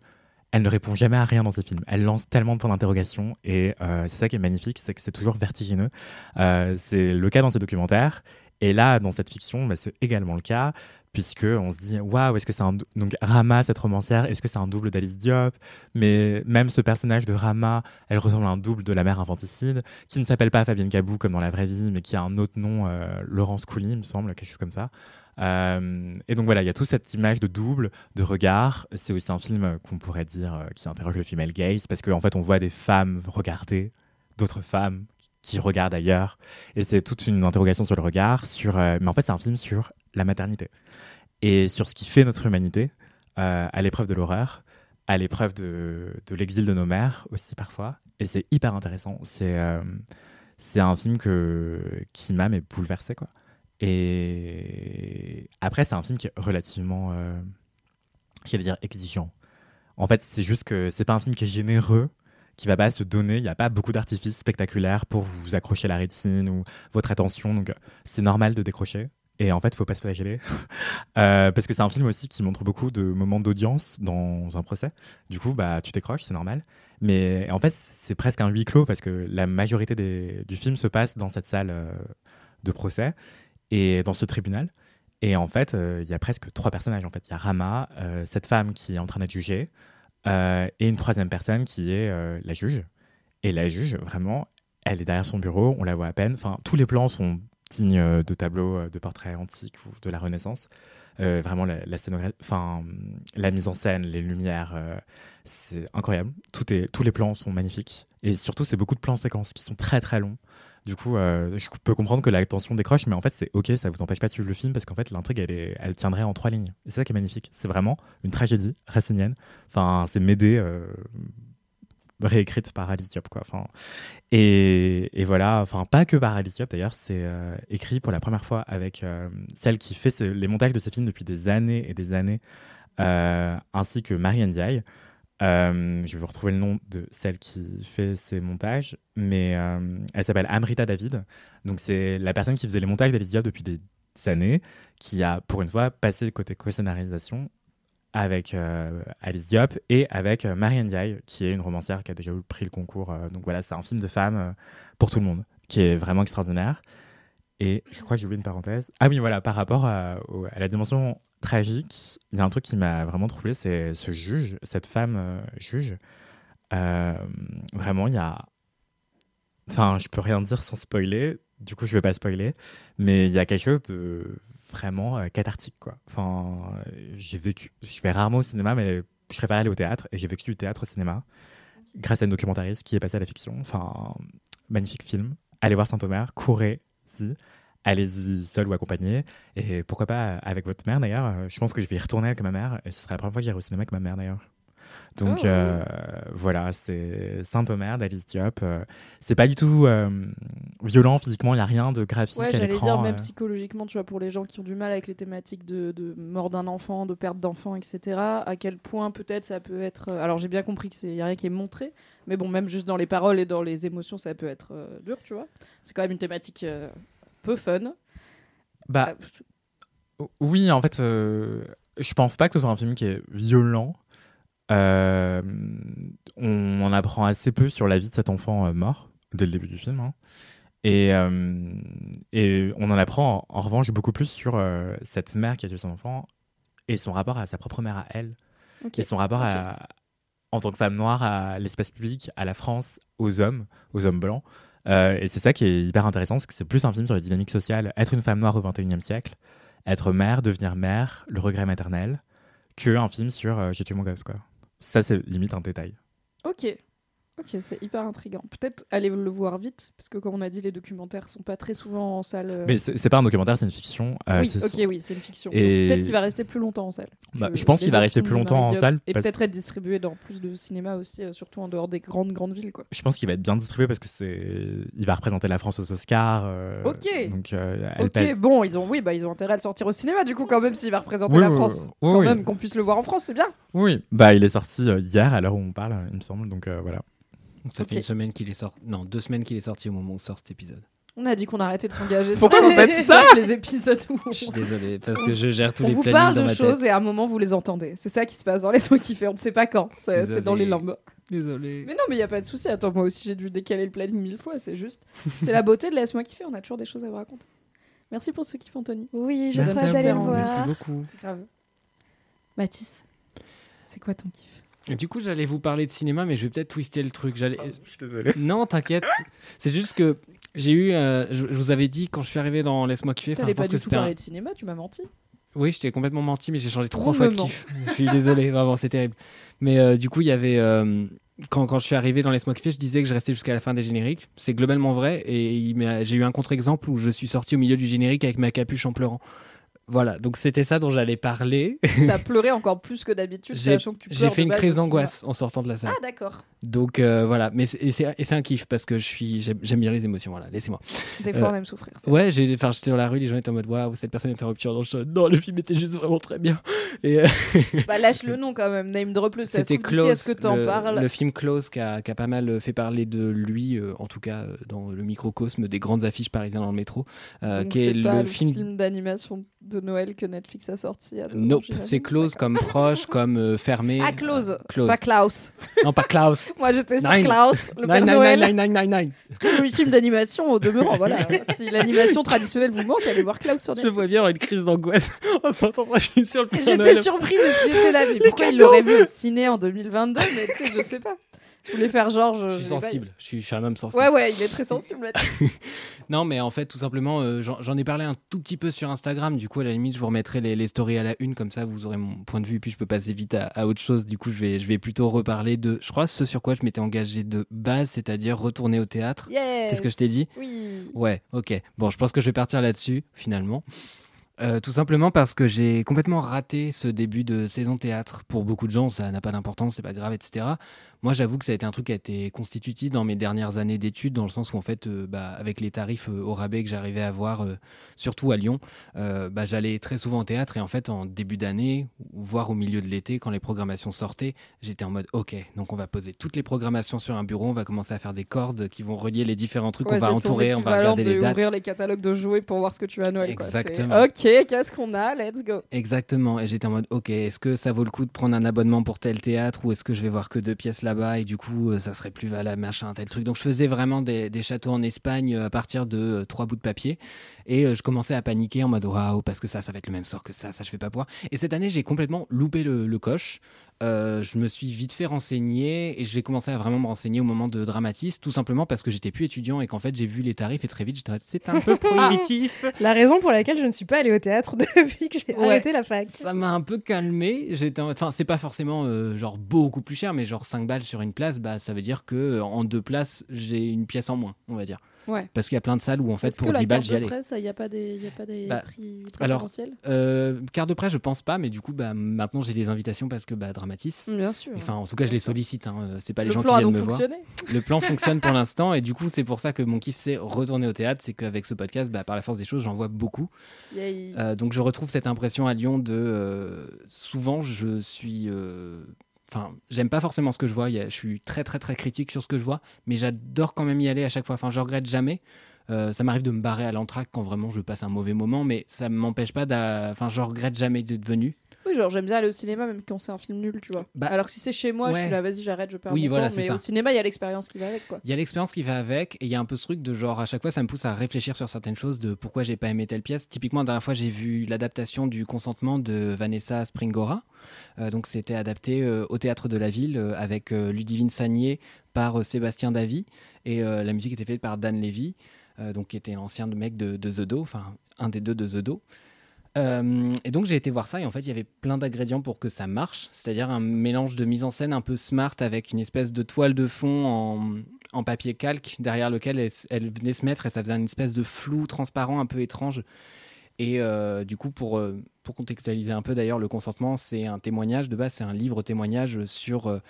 elle ne répond jamais à rien dans ses films. Elle lance tellement de points d'interrogation et euh, c'est ça qui est magnifique, c'est que c'est toujours vertigineux. Euh, c'est le cas dans ces documentaires. Et là, dans cette fiction, bah, c'est également le cas, puisque on se dit waouh, est-ce que c'est un donc Rama cette romancière, est-ce que c'est un double d'Alice Diop? Mais même ce personnage de Rama, elle ressemble à un double de la mère infanticide, qui ne s'appelle pas Fabienne Cabou comme dans la vraie vie, mais qui a un autre nom, euh, Laurence Couli, il me semble, quelque chose comme ça. Euh, et donc voilà, il y a toute cette image de double, de regard. C'est aussi un film qu'on pourrait dire euh, qui interroge le female gaze, parce qu'en fait, on voit des femmes regarder d'autres femmes qui regardent ailleurs. Et c'est toute une interrogation sur le regard, euh, mais en fait, c'est un film sur la maternité et sur ce qui fait notre humanité euh, à l'épreuve de l'horreur, à l'épreuve de, l'exil de nos mères aussi parfois. Et c'est hyper intéressant. C'est euh, un film qui m'a mais bouleversé quoi. Et après, c'est un film qui est relativement, euh, j'allais dire, exigeant. En fait, c'est juste que c'est pas un film qui est généreux, qui va pas se donner. Il n'y a pas beaucoup d'artifices spectaculaires pour vous accrocher la rétine ou votre attention. Donc, c'est normal de décrocher. Et en fait, faut pas se flageller. Euh, parce que c'est un film aussi qui montre beaucoup de moments d'audience dans un procès. Du coup, bah, tu décroches, c'est normal. Mais en fait, c'est presque un huis clos parce que la majorité du film se passe dans cette salle euh, de procès et dans ce tribunal. Et en fait, euh, il y a presque trois personnages. En fait, il y a Rama, euh, cette femme qui est en train d'être jugée, euh, et une troisième personne qui est la juge. Et la juge, vraiment, elle est derrière son bureau, on la voit à peine. Enfin, tous les plans sont dignes de tableaux de portraits antiques ou de la Renaissance. Vraiment, la, la mise en scène, les lumières, c'est incroyable. Tout est, tous les plans sont magnifiques. Et surtout, c'est beaucoup de plans séquences qui sont très très longs. Du coup, euh, je peux comprendre que la tension décroche, mais en fait, c'est ok, ça vous empêche pas de suivre le film parce qu'en fait, l'intrigue, elle, elle tiendrait en trois lignes. Et c'est ça qui est magnifique. C'est vraiment une tragédie racinienne. Enfin, c'est Médée euh, réécrite par Alice quoi. Et, voilà, enfin, pas que par Alice d'ailleurs, c'est euh, écrit pour la première fois avec euh, celle qui fait les montages de ces films depuis des années et des années, ainsi que Marianne Ndiaye. Euh, je vais vous retrouver le nom de celle qui fait ces montages, mais euh, elle s'appelle Amrita David. Donc c'est la personne qui faisait les montages d'Alice Diop depuis des années, qui a pour une fois passé le côté co-scénarisation avec euh, Alice Diop et avec euh, Marianne Ndiaye, qui est une romancière qui a déjà pris le concours. donc voilà, c'est un film de femme pour tout le monde, qui est vraiment extraordinaire. Et je crois que j'ai oublié une parenthèse. Ah oui, voilà, par rapport à la dimension tragique, il y a un truc qui m'a vraiment troublé, c'est ce juge, cette femme euh, juge. Euh, vraiment, il y a. Enfin, je peux rien dire sans spoiler, du coup, je vais pas spoiler, mais il y a quelque chose de vraiment euh, cathartique, quoi. Enfin, j'ai vécu. Je vais rarement au cinéma, mais je préfère aller au théâtre, et j'ai vécu du théâtre au cinéma grâce à une documentariste qui est passée à la fiction. Enfin, magnifique film. Allez voir Saint-Omer, courez-y. Allez-y seul ou accompagné. Et pourquoi pas avec votre mère d'ailleurs. Je pense que je vais y retourner avec ma mère. Et ce sera la première fois que j'irai au cinéma avec ma mère d'ailleurs. Donc Oh. euh, voilà, c'est Saint-Omer d'Alice Diop. Euh, c'est pas du tout euh, violent physiquement, il n'y a rien de graphique Ouais, à j'allais l'écran. dire, même psychologiquement, tu vois, pour les gens qui ont du mal avec les thématiques de, de mort d'un enfant, de perte d'enfant, etc., à quel point peut-être ça peut être. Alors, j'ai bien compris qu'il n'y a rien qui est montré, mais bon, même juste dans les paroles et dans les émotions, ça peut être dur, tu vois. C'est quand même une thématique peu fun. Bah, Ah, Oui, en fait, euh, je pense pas que ce soit un film qui est violent. Euh, on en apprend assez peu sur la vie de cet enfant euh, mort dès le début du film. hein. Et, et on en apprend en, en revanche beaucoup plus sur cette mère qui a tué son enfant et son rapport à sa propre mère à elle. ok. Et son rapport à, en tant que femme noire à l'espace public, à la France, aux hommes, aux hommes blancs. Euh, et c'est ça qui est hyper intéressant, c'est que c'est plus un film sur les dynamiques sociales, être une femme noire au XXIe siècle, être mère, devenir mère, le regret maternel, que un film sur euh, j'ai tué mon gosse. Ça c'est limite un détail. Ok. Ok, c'est hyper intriguant. Peut-être aller le voir vite, parce que comme on a dit, les documentaires sont pas très souvent en salle. euh. Mais c'est pas un documentaire, c'est une fiction. euh, oui, ok, oui, c'est une fiction. Et- Peut-être qu'il va rester plus longtemps en salle. Bah, je pense qu'il va rester plus longtemps en salle Et parce- peut-être être distribué dans plus de cinéma aussi, euh, surtout en dehors des grandes, grandes villes. Quoi. Je pense qu'il va être bien distribué parce que c'est, il va représenter la France aux Oscars. euh, Ok. Donc Ok, bon, ils ont, oui, bah, ils ont intérêt à le sortir au cinéma, du coup, quand même, s'il va représenter Oui, la France. oui, quand oui. même, qu'on puisse le voir en France, c'est bien. Oui. Bah il est sorti hier à l'heure où on parle, il me semble. Donc euh, voilà. Ça fait une semaine qu'il est sorti. Non, deux semaines qu'il est sorti au moment où sort cet épisode. On a dit qu'on arrêtait de s'engager. Pourquoi vous faites les- ça Les épisodes où Je suis désolé parce que je gère tous on les vous plannings parle dans de ma choses et à un moment vous les entendez. C'est ça qui se passe dans Laisse-moi kiffer. On ne sait pas quand. C'est dans les limbes. Désolé. Mais non, mais il y a pas de souci. Attends, moi aussi j'ai dû décaler le planning mille fois. C'est juste. C'est la beauté de Laisse-moi kiffer. On a toujours des choses à vous raconter. Merci pour ce kiff, Anthony. Oui, je suis d'aller le voir. Merci beaucoup. Grave. Mathis, c'est quoi ton kiff? Du coup, j'allais vous parler de cinéma, mais je vais peut-être twister le truc. J'allais. Je suis désolé. Non, t'inquiète. C'est juste que j'ai eu. euh, je, je vous avais dit quand je suis arrivé dans Laisse-moi kiffer. enfin, T'allais pas du que tout un- parler de cinéma, tu m'as menti. Oui, je t'ai complètement menti, mais j'ai changé trois On fois de kiff. Je suis désolé, vraiment, c'est terrible. Mais euh, du coup, il y avait. euh, quand, quand je suis arrivé dans Laisse-moi kiffer, je disais que je restais jusqu'à la fin des génériques. C'est globalement vrai. Et j'ai eu un contre-exemple où je suis sorti au milieu du générique avec ma capuche en pleurant. Voilà, donc c'était ça dont j'allais parler. T'as pleuré encore plus que d'habitude, sachant que tu j'ai fait une crise d'angoisse en sortant de la salle. Ah d'accord. Donc euh, voilà, mais c'est- un kiff parce que je suis j'aime bien les émotions. Voilà, laissez-moi. Des fois Euh, on aime souffrir. Ouais, enfin, j'étais dans la rue, les gens étaient en mode waouh, cette personne est en rupture. Non, je- non, le film était juste vraiment très bien. Et euh, Bah lâche le nom quand même, name drop le. c'était Close, ce que t'en parles. le film Close qui a, pas mal euh, fait parler de lui, en tout cas dans le microcosme des grandes affiches parisiennes dans le métro, Donc, qui est c'est pas le, le film. film, d'animation de Noël que Netflix a sorti. Nope, c'est Close comme proche, comme euh, fermé. Ah Close, Euh, close. pas Klaus. Non, pas Klaus. Moi j'étais sur. Klaus, le Père Nine, nine, Noël. nine, nine, nine, nine. Très joli film d'animation au demeurant. Voilà. si l'animation traditionnelle vous manque, allez voir Klaus sur Je Netflix. vois bien une crise d'angoisse en sortant je suis sur le J'étais surprise j'étais là. Mais pourquoi il l'aurait vu au ciné en 2022 Mais tu sais, je sais pas. Je voulais faire genre. Je, suis sensible, je suis, je suis un homme sensible. Ouais, ouais, il est très sensible. Non, mais en fait, tout simplement, euh, j'en ai parlé un tout petit peu sur Instagram. Du coup, à la limite, je vous remettrai les, les stories à la une, comme ça, vous aurez mon point de vue. Puis je peux passer vite à, à autre chose. Du coup, je vais, je vais plutôt reparler de, je crois, ce sur quoi je m'étais engagé de base, c'est-à-dire retourner au théâtre. Yes. C'est ce que je t'ai dit Oui. Ouais, ok. Bon, je pense que je vais partir là-dessus, finalement. Euh, tout simplement parce que j'ai complètement raté ce début de saison théâtre. Pour beaucoup de gens, ça n'a pas d'importance, c'est pas grave, etc. Moi, j'avoue que ça a été un truc qui a été constitutif dans mes dernières années d'études, dans le sens où, en fait, euh, bah, avec les tarifs euh, au rabais que j'arrivais à avoir, euh, surtout à Lyon, bah, j'allais très souvent au théâtre. Et en fait, en début d'année, voire au milieu de l'été, quand les programmations sortaient, j'étais en mode, ok, donc on va poser toutes les programmations sur un bureau, on va commencer à faire des cordes qui vont relier les différents trucs, Ouais, on va entourer, on va regarder les de dates. ouvrir les catalogues de jouets pour voir ce que tu as à Noël. quoi. Exactement. Ok, qu'est-ce qu'on a? Let's go. Exactement. Et j'étais en mode, ok, est-ce que ça vaut le coup de prendre un abonnement pour tel théâtre ou est-ce que je vais voir que deux pièces et du coup, euh, ça serait plus valable, machin, tel truc. Donc, je faisais vraiment des, châteaux en Espagne euh, à partir de euh, trois bouts de papier et je commençais à paniquer en mode, waouh, parce que ça, ça va être le même sort que ça, ça, je vais pas pouvoir. Et cette année, j'ai complètement loupé le, le coche. Euh, je me suis vite fait renseigner et j'ai commencé à vraiment me renseigner au moment de Dramatis, tout simplement parce que j'étais plus étudiant et qu'en fait, j'ai vu les tarifs et très vite, j'étais c'est un peu prohibitif. La raison pour laquelle je ne suis pas allée au théâtre depuis que j'ai Ouais. arrêté la fac. Ça m'a un peu calmé. J'étais, enfin, c'est pas forcément euh, genre beaucoup plus cher, mais genre 5 balles sur une place, bah ça veut dire que euh, en deux places, j'ai une pièce en moins, on va dire. Ouais. Parce qu'il y a plein de salles où en fait pour que la 10 balles carte j'y de allais. presse, il n'y a pas des, y a pas des Bah, prix alors, Euh, carte de presse, je pense pas, mais du coup, bah, maintenant j'ai des invitations parce que bah, Dramatis. Bien sûr. Enfin, en tout cas, je les sollicite. hein, euh, C'est pas les le gens plan qui viennent me voir. Le plan fonctionne pour l'instant et du coup, c'est pour ça que mon kiff c'est retourner au théâtre. C'est qu'avec ce podcast, bah, par la force des choses, j'en vois beaucoup. Euh, donc je retrouve cette impression à Lyon de euh, souvent je suis euh, enfin j'aime pas forcément ce que je vois. Je suis très très très critique sur ce que je vois mais j'adore quand même y aller à chaque fois. Enfin je regrette jamais. Euh, ça m'arrive de me barrer à l'entraque quand vraiment je passe un mauvais moment mais ça m'empêche pas enfin je regrette jamais d'être venu Oui, genre j'aime bien aller au cinéma même quand c'est un film nul, tu vois. Bah, Alors que si c'est chez moi, je suis là, vas-y, j'arrête, je perds Oui, mon voilà, temps. Mais ça. au cinéma, il y a l'expérience qui va avec, quoi. Il y a l'expérience qui va avec et il y a un peu ce truc de genre à chaque fois ça me pousse à réfléchir sur certaines choses de pourquoi j'ai pas aimé telle pièce. Typiquement la dernière fois j'ai vu l'adaptation du consentement de Vanessa Springora. Euh, donc c'était adapté euh, au théâtre de la ville euh, avec Ludivine Sagné par Sébastien Davy et la musique était faite par Dan Levy, donc qui était l'ancien mec de, de The Do, enfin un des deux de The Do. Euh, et donc j'ai été voir ça et en fait il y avait plein d'ingrédients pour que ça marche, c'est-à-dire un mélange de mise en scène un peu smart avec une espèce de toile de fond en, en papier calque derrière lequel elle, venait se mettre et ça faisait une espèce de flou transparent un peu étrange. Et euh, du coup pour, euh, pour contextualiser un peu d'ailleurs le consentement c'est un témoignage de base, c'est un livre témoignage sur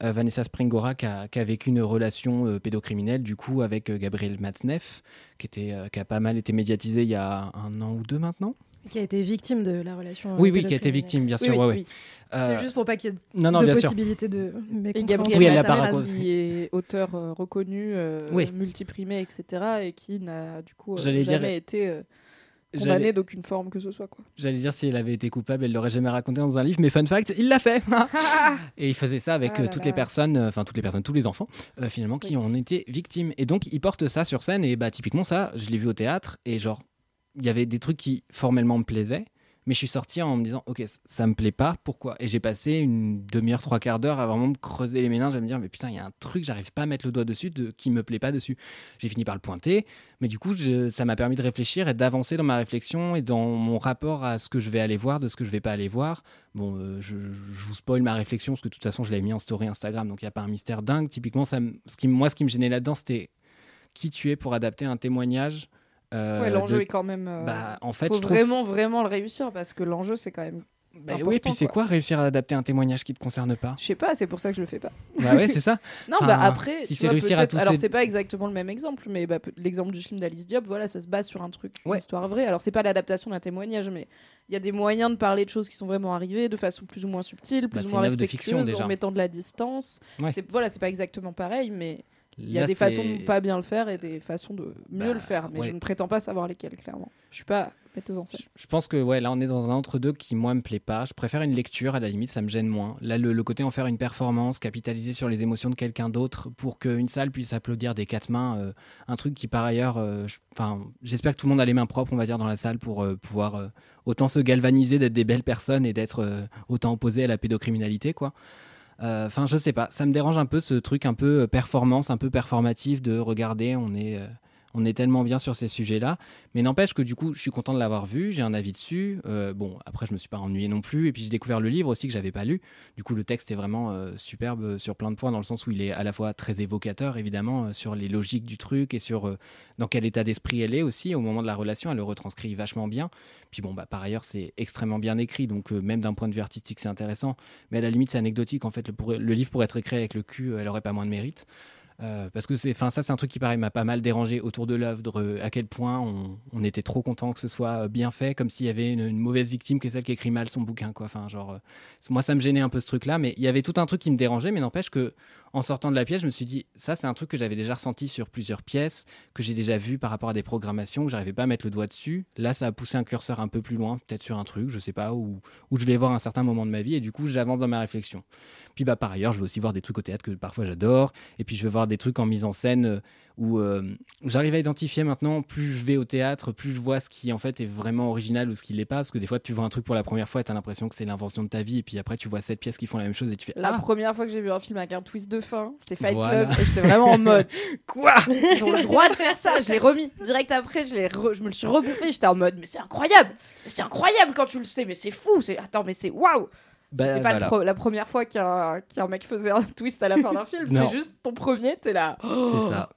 Vanessa Springora qui a, vécu une relation pédocriminelle du coup avec Gabriel Matzneff qui, qui a pas mal été médiatisé il y a un an ou deux maintenant. Qui a été victime de la relation. euh, Oui, oui, qui a été victime, bien Oui, sûr. oui, ouais, ouais. oui. Euh, C'est juste pour pas qu'il y ait Non, non, de possibilité de. Et mécompréhension. Gabriel Oui, qui est auteur euh, reconnu, euh, Oui. multiprimé, etc. et qui n'a du coup euh, J'allais dire- jamais été euh, condamné d'aucune forme que ce soit. Quoi. j'allais dire si elle avait été coupable, elle l'aurait jamais raconté dans un livre, mais fun fact, il l'a fait. Et il faisait ça avec Ah là toutes là. les personnes, enfin toutes les personnes, tous les enfants, euh, finalement, qui Oui. en étaient victimes. Et donc, il porte ça sur scène, et bah, typiquement, ça, je l'ai vu au théâtre, et genre, il y avait des trucs qui formellement me plaisaient, mais je suis sorti en me disant, ok, ça me plaît pas, pourquoi? Et j'ai passé une demi-heure, trois quarts d'heure à vraiment me creuser les méninges, à me dire, mais putain, il y a un truc, j'arrive pas à mettre le doigt dessus, de, qui me plaît pas dessus. J'ai fini par le pointer, mais du coup, ça m'a permis de réfléchir et d'avancer dans ma réflexion et dans mon rapport à ce que je vais aller voir, de ce que je vais pas aller voir. Bon, euh, je, vous spoil ma réflexion parce que de toute façon, je l'avais mis en story Instagram, donc il n'y a pas un mystère dingue. Typiquement, ça, ce qui, moi, ce qui me gênait là-dedans, c'était qui tu es pour adapter un témoignage. Euh, ouais, l'enjeu de- est quand même. euh, Bah, en fait, faut je trouve. vraiment, vraiment le réussir parce que l'enjeu, c'est quand même. Bah oui, et puis c'est quoi. quoi réussir à adapter un témoignage qui te concerne pas? Je sais pas, c'est pour ça que je le fais pas. Bah ouais, c'est ça. Non, Enfin, bah après, si c'est réussir à tous Alors ces- c'est pas exactement le même exemple, mais bah, l'exemple du film d'Alice Diop, voilà, ça se base sur un truc, une Ouais. histoire vraie. Alors c'est pas l'adaptation d'un témoignage, mais il y a des moyens de parler de choses qui sont vraiment arrivées de façon plus ou moins subtile, plus Bah, ou c'est moins une respectueuse, fiction, en mettant de la distance. Ouais. Voilà, c'est pas exactement pareil, mais il y a des façons de pas bien le faire et des façons de mieux Bah, le faire. Mais ouais. je ne prétends pas savoir lesquelles, clairement. Je suis pas metteuse en scène. Je- Je pense que ouais, là on est dans un entre-deux qui moi me plaît pas. Je préfère une lecture à la limite, ça me gêne moins. Là le, le côté en faire une performance, capitaliser sur les émotions de quelqu'un d'autre pour qu'une salle puisse applaudir des quatre mains, euh, un truc qui par ailleurs, euh, j'espère que tout le monde a les mains propres on va dire dans la salle pour euh, pouvoir autant se galvaniser d'être des belles personnes et d'être autant opposé à la pédocriminalité quoi. Euh, Enfin je sais pas, ça me dérange un peu ce truc un peu euh, performance, un peu performatif de regarder, on est euh, on est tellement bien sur ces sujets-là. Mais n'empêche que du coup, je suis content de l'avoir vu, j'ai un avis dessus. Euh, bon, après, je me suis pas ennuyé non plus. Et puis, j'ai découvert le livre aussi que j'avais pas lu. Du coup, le texte est vraiment euh, superbe euh, sur plein de points, dans le sens où il est à la fois très évocateur, évidemment, sur les logiques du truc et sur dans quel état d'esprit elle est aussi au moment de la relation. Elle le retranscrit vachement bien. Puis bon, bah, par ailleurs, c'est extrêmement bien écrit. Donc, même d'un point de vue artistique, c'est intéressant. Mais à la limite, c'est anecdotique. En fait, le, le livre pourrait être écrit avec le cul, elle aurait pas moins de mérite. Euh, parce que c'est, enfin ça c'est un truc qui pareil m'a pas mal dérangé autour de l'œuvre, euh, à quel point on, on était trop content que ce soit euh, bien fait, comme s'il y avait une, mauvaise victime qui est celle qui écrit mal son bouquin quoi. Enfin genre, moi ça me gênait un peu ce truc là, mais il y avait tout un truc qui me dérangeait, mais n'empêche que en sortant de la pièce, je me suis dit ça c'est un truc que j'avais déjà ressenti sur plusieurs pièces, que j'ai déjà vu par rapport à des programmations, que j'arrivais pas à mettre le doigt dessus. Là ça a poussé un curseur un peu plus loin, peut-être sur un truc, je sais pas, où, où je vais voir un certain moment de ma vie et du coup j'avance dans ma réflexion. Puis bah par ailleurs, je vais aussi voir des trucs au théâtre que parfois j'adore. Et puis je vais voir des trucs en mise en scène euh, où euh, j'arrive à identifier maintenant, plus je vais au théâtre, plus je vois ce qui en fait est vraiment original ou ce qui l'est pas. Parce que des fois, tu vois un truc pour la première fois et tu as l'impression que c'est l'invention de ta vie. Et puis après, tu vois sept pièces qui font la même chose et tu fais La Ah, première fois que j'ai vu un film avec un twist de fin, c'était Fight Voilà. Club, et j'étais vraiment en mode Quoi? Ils ont le droit de faire ça Je l'ai remis. Direct après, je, re- je me le suis rebouffé, j'étais en mode Mais c'est incroyable c'est incroyable quand tu le sais, mais c'est fou c'est... Attends, mais c'est waouh bah, C'était pas le voilà. pro- la première fois qu'un qu'un mec faisait un twist à la fin d'un film, c'est juste ton premier, t'es là. C'est ça.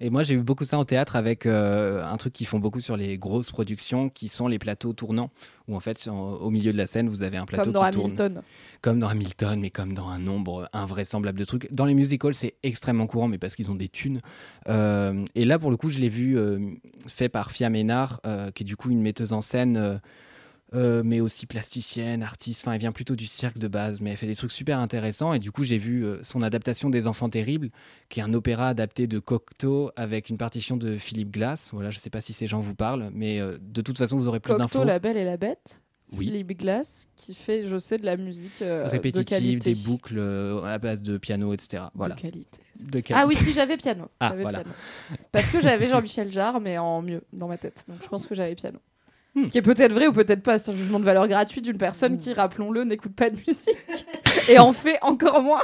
Et moi, j'ai eu beaucoup ça en théâtre avec euh, un truc qu'ils font beaucoup sur les grosses productions, qui sont les plateaux tournants, où en fait, sur- au milieu de la scène, vous avez un plateau Comme dans qui tourne. Hamilton. Comme dans Hamilton, mais comme dans un nombre invraisemblable de trucs. Dans les musicals, c'est extrêmement courant, mais parce qu'ils ont des thunes. Euh, et là, pour le coup, je l'ai vu euh, fait par Fia Ménard, qui est du coup une metteuse en scène, euh, mais aussi plasticienne, artiste. Enfin, elle vient plutôt du cirque de base, mais elle fait des trucs super intéressants. Et du coup, j'ai vu euh, son adaptation des Enfants Terribles, qui est un opéra adapté de Cocteau avec une partition de Philippe Glass. Voilà, je sais pas si ces gens vous parlent, mais euh, de toute façon, vous aurez plus d'infos. Cocteau, La Belle et la Bête. Oui. Philippe Glass, qui fait, je sais, de la musique euh, Répétitive, des boucles euh, à base de piano, etc. Voilà. De qualité. De Ah oui, si j'avais piano. Ah, voilà. piano. Parce que j'avais Jean-Michel Jarre, mais en mieux dans ma tête. Donc je pense que j'avais piano. Hmm. Ce qui est peut-être vrai ou peut-être pas. C'est un jugement de valeur gratuit d'une personne qui, rappelons-le, n'écoute pas de musique et en fait encore moins.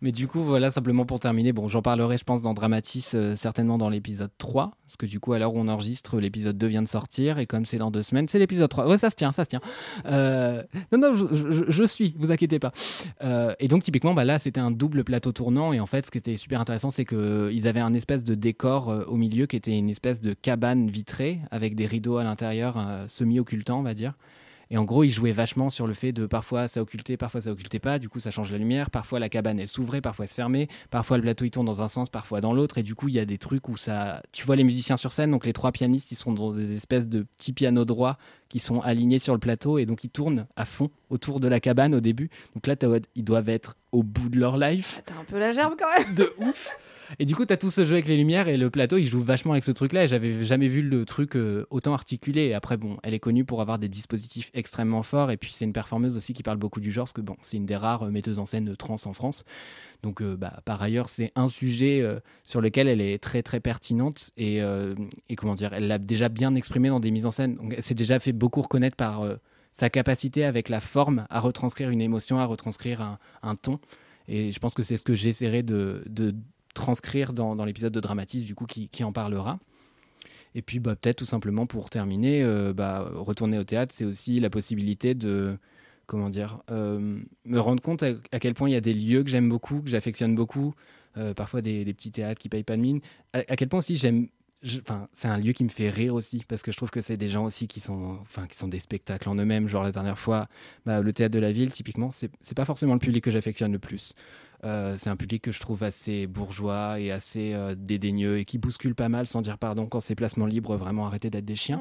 Mais du coup, voilà, simplement pour terminer, bon, j'en parlerai, je pense, dans Dramatis, euh, certainement dans l'épisode 3, parce que du coup, à l'heure où on enregistre, l'épisode 2 vient de sortir, et comme c'est dans deux semaines, c'est l'épisode 3. Ouais, ça se tient, ça se tient. Euh, non, non, je, suis, vous inquiétez pas. Euh, et donc, typiquement, bah, là, c'était un double plateau tournant, et en fait, ce qui était super intéressant, c'est qu'ils avaient un espèce de décor au milieu qui était une espèce de cabane vitrée, avec des rideaux à l'intérieur, semi-occultants, on va dire. Et en gros, ils jouaient vachement sur le fait de parfois ça occultait, parfois ça occultait pas. Du coup, ça change la lumière. Parfois, la cabane elle s'ouvrait, parfois elle se fermait. Parfois, le plateau il tourne dans un sens, parfois dans l'autre. Et du coup, il y a des trucs où ça. Tu vois les musiciens sur scène, donc les trois pianistes, ils sont dans des espèces de petits pianos droits qui sont alignés sur le plateau et donc ils tournent à fond autour de la cabane au début. Donc là, ils doivent être au bout de leur life T'as un peu la gerbe quand même. de ouf. Et du coup, tu as tout ce jeu avec les lumières et le plateau, il joue vachement avec ce truc-là. Et j'avais jamais vu le truc euh, autant articulé. Après, bon, elle est connue pour avoir des dispositifs extrêmement forts. Et puis, c'est une performeuse aussi qui parle beaucoup du genre, parce que bon, c'est une des rares euh, metteuses en scène trans en France. Donc, euh, bah, par ailleurs, c'est un sujet euh, sur lequel elle est très très pertinente et, euh, comment dire, elle l'a déjà bien exprimé dans des mises en scène. Donc, elle s'est déjà fait beaucoup reconnaître par euh, sa capacité avec la forme à retranscrire une émotion, à retranscrire un, ton. Et je pense que c'est ce que j'essaierai de transcrire dans, dans l'épisode de Dramatis, du coup, qui, qui en parlera. Et puis, bah, peut-être tout simplement pour terminer, euh, bah, retourner au théâtre, c'est aussi la possibilité de, comment dire, euh, me rendre compte à, quel point il y a des lieux que j'aime beaucoup, que j'affectionne beaucoup, euh, parfois des, petits théâtres qui payent pas de mine, à, quel point aussi j'aime. Enfin, c'est un lieu qui me fait rire aussi parce que je trouve que c'est des gens aussi qui sont, enfin, qui sont des spectacles en eux-mêmes. Genre la dernière fois, bah, le théâtre de la ville, typiquement, c'est pas forcément le public que j'affectionne le plus. Euh, c'est un public que je trouve assez bourgeois et assez euh, dédaigneux et qui bouscule pas mal sans dire pardon quand c'est placement libre, vraiment arrêter d'être des chiens.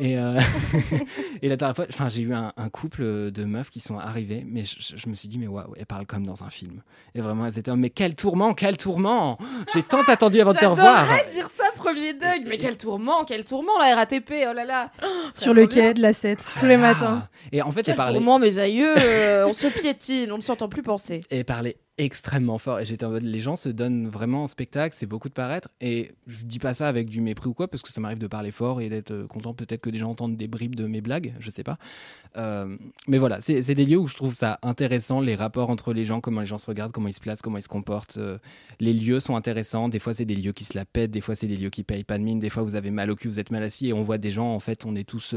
Et, euh, et la dernière fois, enfin, j'ai eu un, un couple de meufs qui sont arrivés, mais je, je- je me suis dit, mais waouh, elles parlent comme dans un film. Et vraiment, elles étaient, mais quel tourment, quel tourment J'ai tant attendu avant de te revoir. J'adorerais dire ça premier deuil. Mais quel tourment, quel tourment la RATP, oh là là. Sur le quai de la 7, tous les Ah. matins. Et en fait, Quel elle parlait, tourment, mes aïeux. euh, on se piétine, on ne s'entend plus penser. elle parlait extrêmement fort. Et j'étais en mode, les gens se donnent vraiment en spectacle, c'est beaucoup de paraître. Et je dis pas ça avec du mépris ou quoi, parce que ça m'arrive de parler fort et d'être euh, content peut-être que des gens entendent des bribes de mes blagues, je sais pas. Euh, mais voilà, c'est des lieux où je trouve ça intéressant, les rapports entre les gens, comment les gens se regardent, comment ils se placent, comment ils se comportent. euh, les lieux sont intéressants. Des fois, c'est des lieux qui se la pètent, des fois, c'est des lieux qui payent pas de mine, des fois, vous avez mal au cul, vous êtes mal assis et on voit des gens, en fait, on est tous.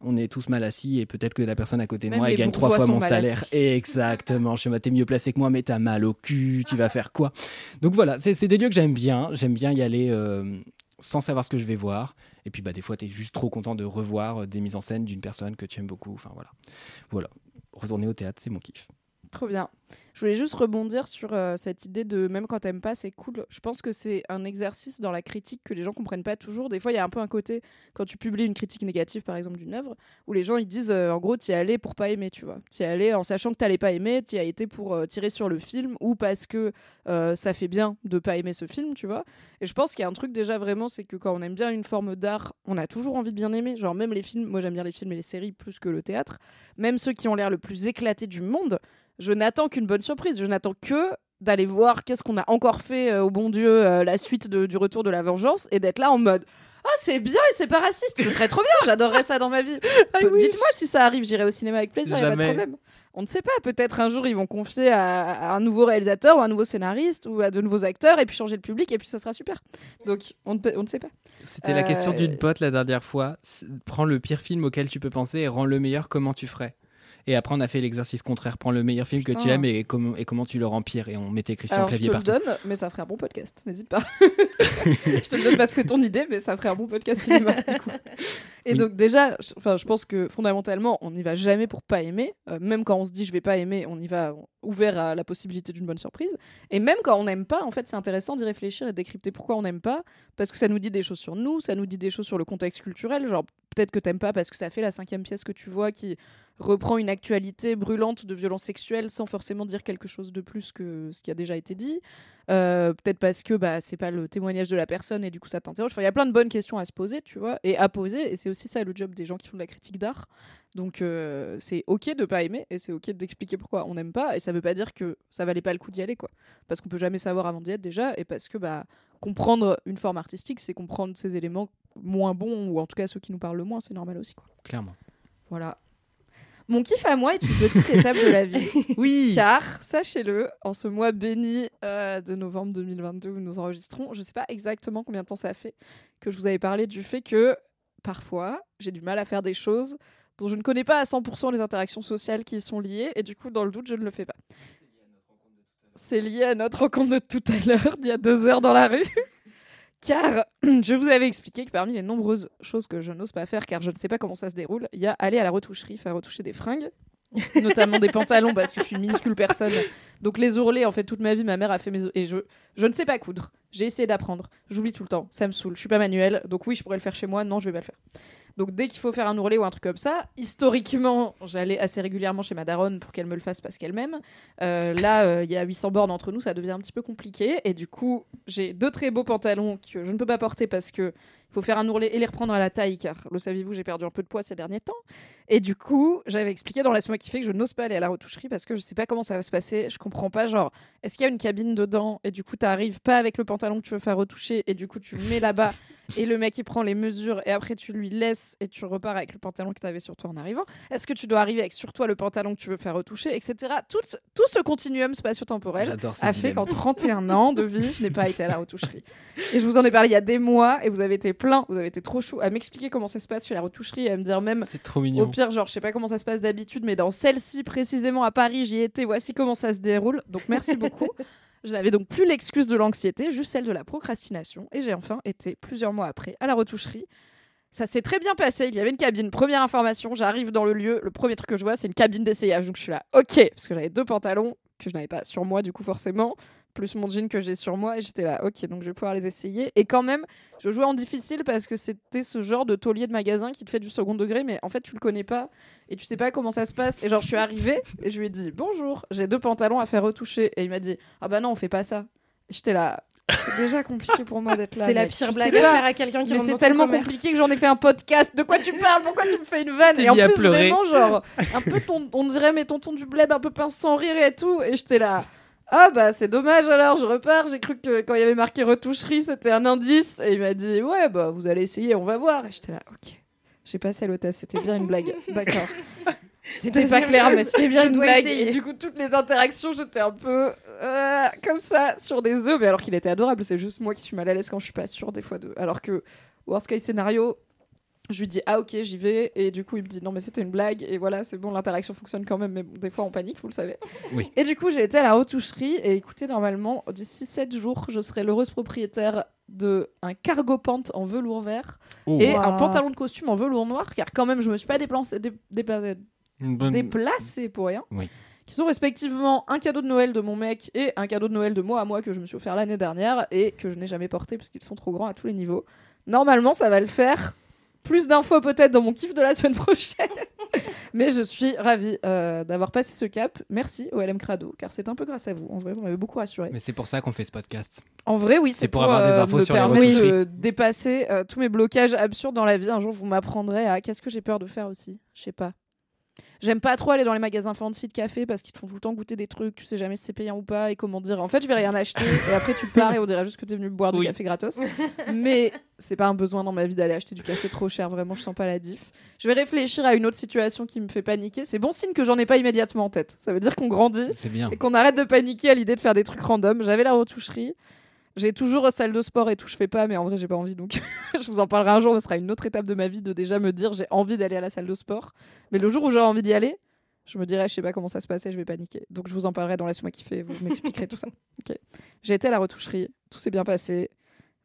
On est tous mal assis et peut-être que la personne à côté de Même moi elle gagne trois fois mon salaire. Exactement. Je suis t'es mieux placé que moi, mais t'as mal au cul. Tu vas faire quoi? Donc voilà, c'est c'est des lieux que j'aime bien. J'aime bien y aller euh, sans savoir ce que je vais voir. Et puis bah, des fois, t'es juste trop content de revoir euh, des mises en scène d'une personne que tu aimes beaucoup. Enfin voilà. Voilà. Retourner au théâtre, c'est mon kiff. Trop bien. Je voulais juste rebondir sur euh, cette idée de même quand t'aimes pas, c'est cool. Je pense que c'est un exercice dans la critique que les gens comprennent pas toujours. Des fois, il y a un peu un côté, quand tu publies une critique négative, par exemple, d'une œuvre, où les gens ils disent euh, en gros, t'y allé pour pas aimer, tu vois. T'y allé en sachant que t'allais pas aimer, t'y as été pour euh, tirer sur le film ou parce que ça fait bien de pas aimer ce film, tu vois. Et je pense qu'il y a un truc déjà vraiment, c'est que quand on aime bien une forme d'art, on a toujours envie de bien aimer. Genre, même les films, moi j'aime bien les films et les séries plus que le théâtre, même ceux qui ont l'air le plus éclatés du monde je n'attends qu'une bonne surprise. Je n'attends que d'aller voir qu'est-ce qu'on a encore fait euh, au bon Dieu, euh, la suite de- du retour de la vengeance, et d'être là en mode Ah, c'est bien et c'est pas raciste, ce serait trop bien, j'adorerais ça dans ma vie. Peu- Dites-moi si ça arrive, j'irai au cinéma avec plaisir, y a pas de problème. On ne sait pas, peut-être un jour ils vont confier à, à un nouveau réalisateur ou un nouveau scénariste ou à de nouveaux acteurs et puis changer le public et puis ça sera super. Donc on ne, peut- on ne sait pas. C'était la question Euh, d'une pote la dernière fois. Prends le pire film auquel tu peux penser et rends-le meilleur, comment tu ferais? Et après, on a fait l'exercice contraire. Prends le meilleur film que tu aimes et, comment- et comment tu le rempires. Et on mettait Christian Alors, je Clavier te le partout. donne, mais ça ferait un bon podcast, n'hésite pas. je te le donne parce que c'est ton idée, mais ça ferait un bon podcast cinéma, du coup. Et Oui. donc, déjà, je, enfin, je pense que fondamentalement, on n'y va jamais pour pas aimer. Euh, même quand on se dit je vais pas aimer, on y va ouvert à la possibilité d'une bonne surprise. Et même quand on n'aime pas, en fait, c'est intéressant d'y réfléchir et de décrypter pourquoi on n'aime pas. Parce que ça nous dit des choses sur nous, ça nous dit des choses sur le contexte culturel. Genre, peut-être que t'aimes pas parce que ça fait la cinquième pièce que tu vois qui reprend une actualité brûlante de violence sexuelle sans forcément dire quelque chose de plus que ce qui a déjà été dit. Euh, peut-être parce que bah, c'est pas le témoignage de la personne et du coup ça t'interroge. Enfin, il y a plein de bonnes questions à se poser, tu vois, et à poser. Et c'est aussi ça le job des gens qui font de la critique d'art. Donc euh, c'est ok de pas aimer et c'est ok d'expliquer pourquoi on n'aime pas. Et ça veut pas dire que ça valait pas le coup d'y aller, quoi. Parce qu'on peut jamais savoir avant d'y être déjà. Et parce que bah, comprendre une forme artistique, c'est comprendre ces éléments moins bons ou en tout cas ceux qui nous parlent le moins, c'est normal aussi, quoi. Clairement. Voilà. Mon kiff à moi est une petite étape de la vie. Oui. Car, sachez-le, en ce mois béni euh, de novembre 2022 où nous enregistrons, je ne sais pas exactement combien de temps ça fait que je vous avais parlé du fait que parfois j'ai du mal à faire des choses dont je ne connais pas à 100% les interactions sociales qui y sont liées et du coup, dans le doute, je ne le fais pas. C'est lié à notre rencontre de tout à l'heure, d'il y a deux heures dans la rue. Car je vous avais expliqué que parmi les nombreuses choses que je n'ose pas faire, car je ne sais pas comment ça se déroule, il y a aller à la retoucherie, faire retoucher des fringues, notamment des pantalons parce que je suis une minuscule personne. Donc les ourlets, en fait, toute ma vie, ma mère a fait mes et je je ne sais pas coudre. J'ai essayé d'apprendre, j'oublie tout le temps, ça me saoule. Je suis pas manuelle, donc oui, je pourrais le faire chez moi. Non, je vais pas le faire. Donc dès qu'il faut faire un ourlet ou un truc comme ça, historiquement, j'allais assez régulièrement chez ma daronne pour qu'elle me le fasse parce qu'elle m'aime. Euh, là, euh, il y a 800 bornes entre nous, ça devient un petit peu compliqué. Et du coup, j'ai deux très beaux pantalons que je ne peux pas porter parce que faut faire un ourlet et les reprendre à la taille, car le saviez-vous, j'ai perdu un peu de poids ces derniers temps. Et du coup, j'avais expliqué dans Laisse-moi kiffer que je n'ose pas aller à la retoucherie parce que je sais pas comment ça va se passer. Je comprends pas, genre, est-ce qu'il y a une cabine dedans et du coup, t'arrives pas avec le pantalon que tu veux faire retoucher et du coup, tu le mets là-bas et le mec il prend les mesures et après tu lui laisses et tu repars avec le pantalon que tu avais sur toi en arrivant. Est-ce que tu dois arriver avec sur toi le pantalon que tu veux faire retoucher, etc. Tout, ce- tout ce continuum spatio-temporel a fait qu'en 31 ans de vie, je n'ai pas été à la retoucherie. Et je vous en ai parlé il y a des mois et vous avez été plein, vous avez été trop chou à m'expliquer comment ça se passe chez la retoucherie et à me dire même C'est trop mignon. Pire, genre, je sais pas comment ça se passe d'habitude, mais dans celle-ci précisément à Paris, j'y étais. Voici comment ça se déroule. Donc, merci beaucoup. Je n'avais donc plus l'excuse de l'anxiété, juste celle de la procrastination. Et j'ai enfin été plusieurs mois après à la retoucherie. Ça s'est très bien passé. Il y avait une cabine. Première information, j'arrive dans le lieu. Le premier truc que je vois, c'est une cabine d'essayage. Donc je suis là, ok, parce que j'avais deux pantalons que je n'avais pas sur moi, du coup, forcément, plus mon jean que j'ai sur moi. Et j'étais là, ok, donc je vais pouvoir les essayer. Et quand même, je jouais en difficile parce que c'était ce genre de taulier de magasin qui te fait du second degré, mais en fait, tu le connais pas et tu sais pas comment ça se passe. Et genre, je suis arrivée et je lui ai dit bonjour, j'ai deux pantalons à faire retoucher. Et il m'a dit ah bah non, on fait pas ça. Et J'étais là, c'est déjà compliqué pour moi d'être là. C'est la pire blague à faire à quelqu'un qui Mais c'est tellement compliqué que j'en ai fait un podcast. De quoi tu parles? Pourquoi tu me fais une vanne? Et en plus, vraiment, genre, un peu ton, on dirait mes tontons du bled un peu pince sans rire et tout. Et j'étais là. Ah bah c'est dommage alors, je repars. J'ai cru que quand il y avait marqué retoucherie, c'était un indice. Et il m'a dit ouais bah vous allez essayer, on va voir. Et j'étais là, ok. J'ai passé l'hôtesse, c'était bien une blague. D'accord. C'était pas clair, mais c'était bien une blague. essayer. Et du coup, toutes les interactions, j'étais un peu euh, comme ça, sur des œufs. Mais alors qu'il était adorable, c'est juste moi qui suis mal à l'aise quand je suis pas sûre des fois de. Alors que worst case scénario, je lui dis ah ok j'y vais et du coup il me dit non mais c'était une blague et voilà c'est bon l'interaction fonctionne quand même mais bon, des fois on panique vous le savez Oui. et du coup j'ai été à la retoucherie et écoutez normalement d'ici 7 jours je serai l'heureuse propriétaire de un cargo pant en velours vert Oh, et Wow. un pantalon de costume en velours noir car quand même je me suis pas déplacée dé- dé- une bonne- déplacée pour rien Oui. qui sont respectivement un cadeau de Noël de mon mec et un cadeau de Noël de moi à moi que je me suis offert l'année dernière et que je n'ai jamais porté parce qu'ils sont trop grands à tous les niveaux. Normalement, ça va le faire. Plus d'infos peut-être dans mon kiff de la semaine prochaine. Mais je suis ravie euh, d'avoir passé ce cap. Merci au LM Crado, car c'est un peu grâce à vous. En vrai, vous m'avez beaucoup rassuré. Mais c'est pour ça qu'on fait ce podcast. En vrai, oui, C'est c'est pour avoir des euh, infos me sur les permettre retoucheries. de dépasser euh, tous mes blocages absurdes dans la vie. Un jour, vous m'apprendrez à qu'est-ce que j'ai peur de faire aussi. Je sais pas. J'aime pas trop aller dans les magasins fancy de café parce qu'ils te font tout le temps goûter des trucs, tu sais jamais si c'est payant ou pas et comment dire. En fait, je vais rien acheter et après tu pars et on dirait juste que t'es venu boire du Oui. café gratos. Mais c'est pas un besoin dans ma vie d'aller acheter du café trop cher, vraiment, je sens pas la diff. Je vais réfléchir à une autre situation qui me fait paniquer. C'est bon signe que j'en ai pas immédiatement en tête. Ça veut dire qu'on grandit C'est bien. et qu'on arrête de paniquer à l'idée de faire des trucs random. J'avais la retoucherie. J'ai toujours salle de sport et tout, je fais pas, mais en vrai, j'ai pas envie. Donc, je vous en parlerai un jour. Ce sera une autre étape de ma vie de déjà me dire j'ai envie d'aller à la salle de sport. Mais le jour où j'aurai envie d'y aller, je me dirais, je sais pas comment ça se passait, je vais paniquer. Donc je vous en parlerai dans Laisse-moi kiffer, vous m'expliquerez tout ça. Ok. J'ai été à la retoucherie, tout s'est bien passé.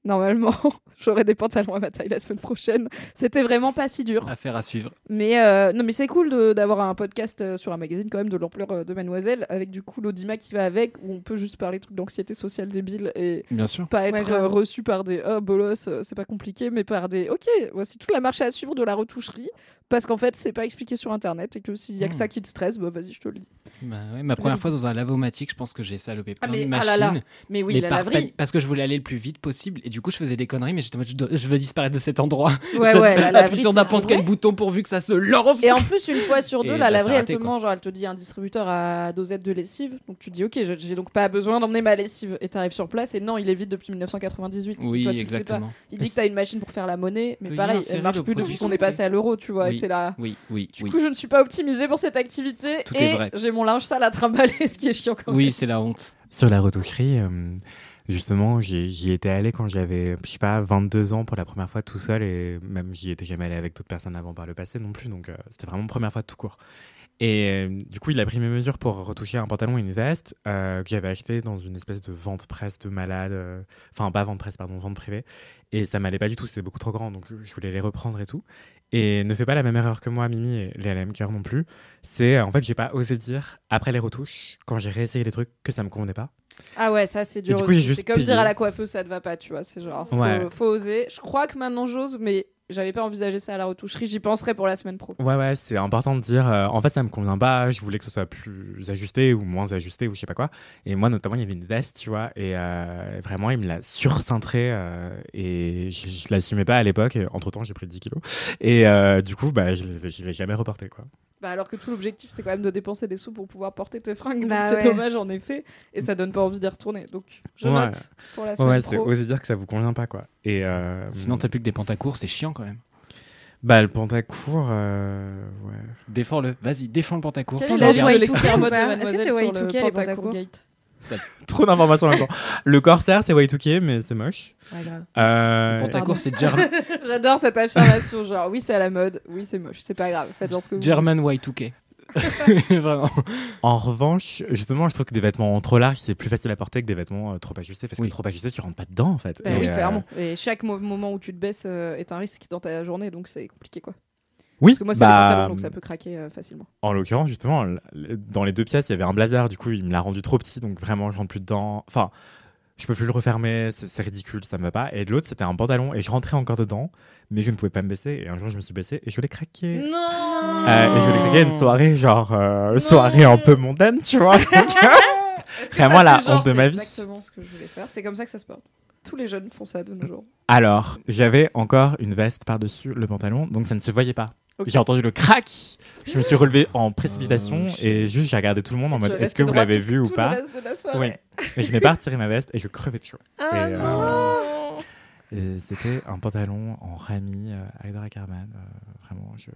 Normalement, j'aurai des pantalons à ma taille la semaine prochaine. C'était vraiment pas si dur. Affaire à suivre. Mais euh, non, mais c'est cool de- d'avoir un podcast euh, sur un magazine quand même de l'ampleur euh, de Mademoiselle, avec du coup l'audimat qui va avec, où on peut juste parler de trucs d'anxiété sociale débile et Bien sûr. pas être Ouais, euh, reçu par des oh bolos, c'est pas compliqué, mais par des ok, voici toute la marche à suivre de la retoucherie, parce qu'en fait c'est pas expliqué sur internet et que s'il y a que Hmm. ça qui te stresse, bah vas-y, je te le dis. Bah ouais, ma première fois dans un lavomatique, je pense que j'ai salopé Ah, plein mais- de ah machines. là là. Mais oui, mais la par laverie. parce que je voulais aller le plus vite possible et du coup je faisais des conneries mais j'étais je, dois- je veux disparaître de cet endroit. Ouais, je ouais, la laverie. sur n'importe quel bouton pourvu que ça se lance. Et en plus, une fois sur deux, Et la bah, laverie, elle te quoi. mange, genre, elle te dit un distributeur à dosette de lessive. Donc tu dis, ok, j'ai donc pas besoin d'emmener ma lessive. Et t'arrives sur place, et non, il est vide depuis 1998. Oui, Toi, tu le sais pas. exactement. Il dit que t'as une machine pour faire la monnaie, mais pareil, elle marche plus depuis qu'on est passé à l'euro, tu vois. Là. Oui, oui, Du oui. coup, je ne suis pas optimisée pour cette activité. Tout et j'ai mon linge sale à trimballer, ce qui est chiant quand même. Oui, c'est la honte. Sur la retoucherie, euh, justement, j'y étais allé quand j'avais, je sais pas, 22 ans pour la première fois tout seul et même j'y étais jamais allé avec d'autres personnes avant par le passé non plus. Donc euh, c'était vraiment première fois tout court. Et euh, du coup, il a pris mes mesures pour retoucher un pantalon et une veste euh, que j'avais acheté dans une espèce de vente presse de malade. euh, Enfin, pas vente presse, pardon, vente privée. Et ça m'allait pas du tout, c'était beaucoup trop grand, donc euh, je voulais les reprendre et tout. Et ne fais pas la même erreur que moi, Mimi, et les LM cœur non plus. C'est, en fait, j'ai pas osé dire, après les retouches, quand j'ai réessayé les trucs, que ça me convenait pas. Ah ouais, ça c'est dur C'est comme payé. dire à la coiffeuse, ça te va pas, tu vois. C'est genre, faut, Ouais. faut oser. Je crois que maintenant j'ose, mais j'avais pas envisagé ça à la retoucherie. J'y penserai pour la semaine pro. Ouais, ouais, c'est important de dire, euh, en fait, ça me convient pas, je voulais que ce soit plus ajusté ou moins ajusté ou je sais pas quoi. Et moi, notamment, il y avait une veste, tu vois, et euh, vraiment, il me l'a surcintré euh, et je, je l'assumais pas à l'époque. et Entre-temps, j'ai pris 10 kilos. Et euh, du coup, bah, je l'ai- je l'ai jamais reporté, quoi. Bah alors que tout l'objectif c'est quand même de dépenser des sous pour pouvoir porter tes fringues. Bah c'est ouais. dommage en effet. Et ça donne pas envie d'y retourner. Donc je Ouais. note pour la Ouais, semaine ouais, c'est pro. oser dire que ça vous convient pas, quoi. Et euh, Sinon t'as plus que des pantacours, c'est chiant quand même. bah, le pantacourt, euh, ouais. Défends-le, vas-y, défends le pantacourt. Quel est l'avis de Y2K l'expert mode Mademoiselle Est-ce que c'est sur le Y2K, les Pentacourt pantacours Gate Trop d'informations en même temps. Le corsaire, c'est Y2K, mais c'est moche. Ouais, grave. Euh, Pantacourt, c'est Ger- J'adore cette affirmation. Genre oui c'est à la mode, oui c'est moche, c'est pas grave. Faites genre ce que vous German Y2K. Vraiment. En revanche, justement, je trouve que des vêtements trop larges, c'est plus facile à porter que des vêtements euh, trop ajustés. Parce Oui. que trop ajustés, tu rentres pas dedans, en fait. Bah Et, oui, euh, clairement. Et chaque mo- moment où tu te baisses euh, est un risque dans ta journée, donc c'est compliqué quoi. Oui, Parce que moi c'est bah, pantalons, donc ça peut craquer facilement. En l'occurrence, justement, dans les deux pièces, il y avait un blazer. Du coup, il me l'a rendu trop petit, donc vraiment, je rentre plus dedans. Enfin, je peux plus le refermer. C'est c'est ridicule, ça me va pas. Et de l'autre, c'était un pantalon, et je rentrais encore dedans, mais je ne pouvais pas me baisser. Et un jour, je me suis baissé et je l'ai craqué. Non Euh, et je l'ai craqué à une soirée, genre euh, soirée un peu mondaine, tu vois. Que Vraiment la honte de c'est ma vie. exactement ce que je voulais faire. C'est comme ça que ça se porte. Tous les jeunes font ça de nos jours. Alors, j'avais encore une veste par-dessus le pantalon, donc ça ne se voyait pas. Ok. J'ai entendu le crack. Je me suis relevé en précipitation Oh, shit. et juste j'ai regardé tout le monde en mode es est-ce que vous l'avez tout- vu ou tout pas le reste de la soirée. Oui. Et je n'ai pas retiré ma veste et je crevais de chaud. Ah Et, euh, non Et c'était un pantalon en rami euh, Aydara Karman. euh, vraiment, je...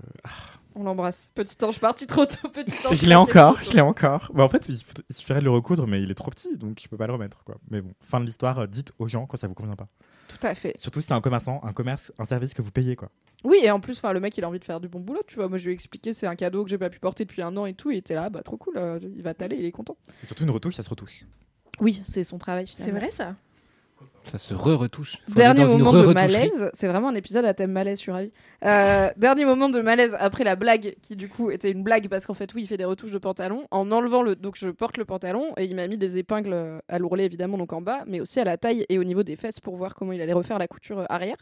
On l'embrasse. Petit ange parti trop tôt. Petit ange. je l'ai encore, je l'ai encore. Bah, en fait, il, faut- il suffirait de le recoudre, mais il est trop petit, donc je peux pas le remettre. Quoi. Mais bon, fin de l'histoire, euh, dites aux gens quand ça vous convient pas. Tout à fait. Surtout si c'est un commerçant, un commerce, un service que vous payez. quoi. Oui, et en plus, enfin, le mec, il a envie de faire du bon boulot, tu vois. Moi, je lui ai expliqué, c'est un cadeau que j'ai pas pu porter depuis un an et tout. Il était là, bah trop cool. euh, il va t'aller, il est content. Et surtout, une retouche, ça se retouche. Oui, c'est son travail C'est vrai ça Ça se re-retouche. Dernier moment de malaise, c'est vraiment un épisode à thème malaise, je suis ravie. Euh, dernier moment de malaise après la blague, qui du coup était une blague parce qu'en fait, oui, il fait des retouches de pantalon. En enlevant le. Donc je porte le pantalon et il m'a mis des épingles à l'ourlet évidemment, donc en bas, mais aussi à la taille et au niveau des fesses pour voir comment il allait refaire la couture arrière.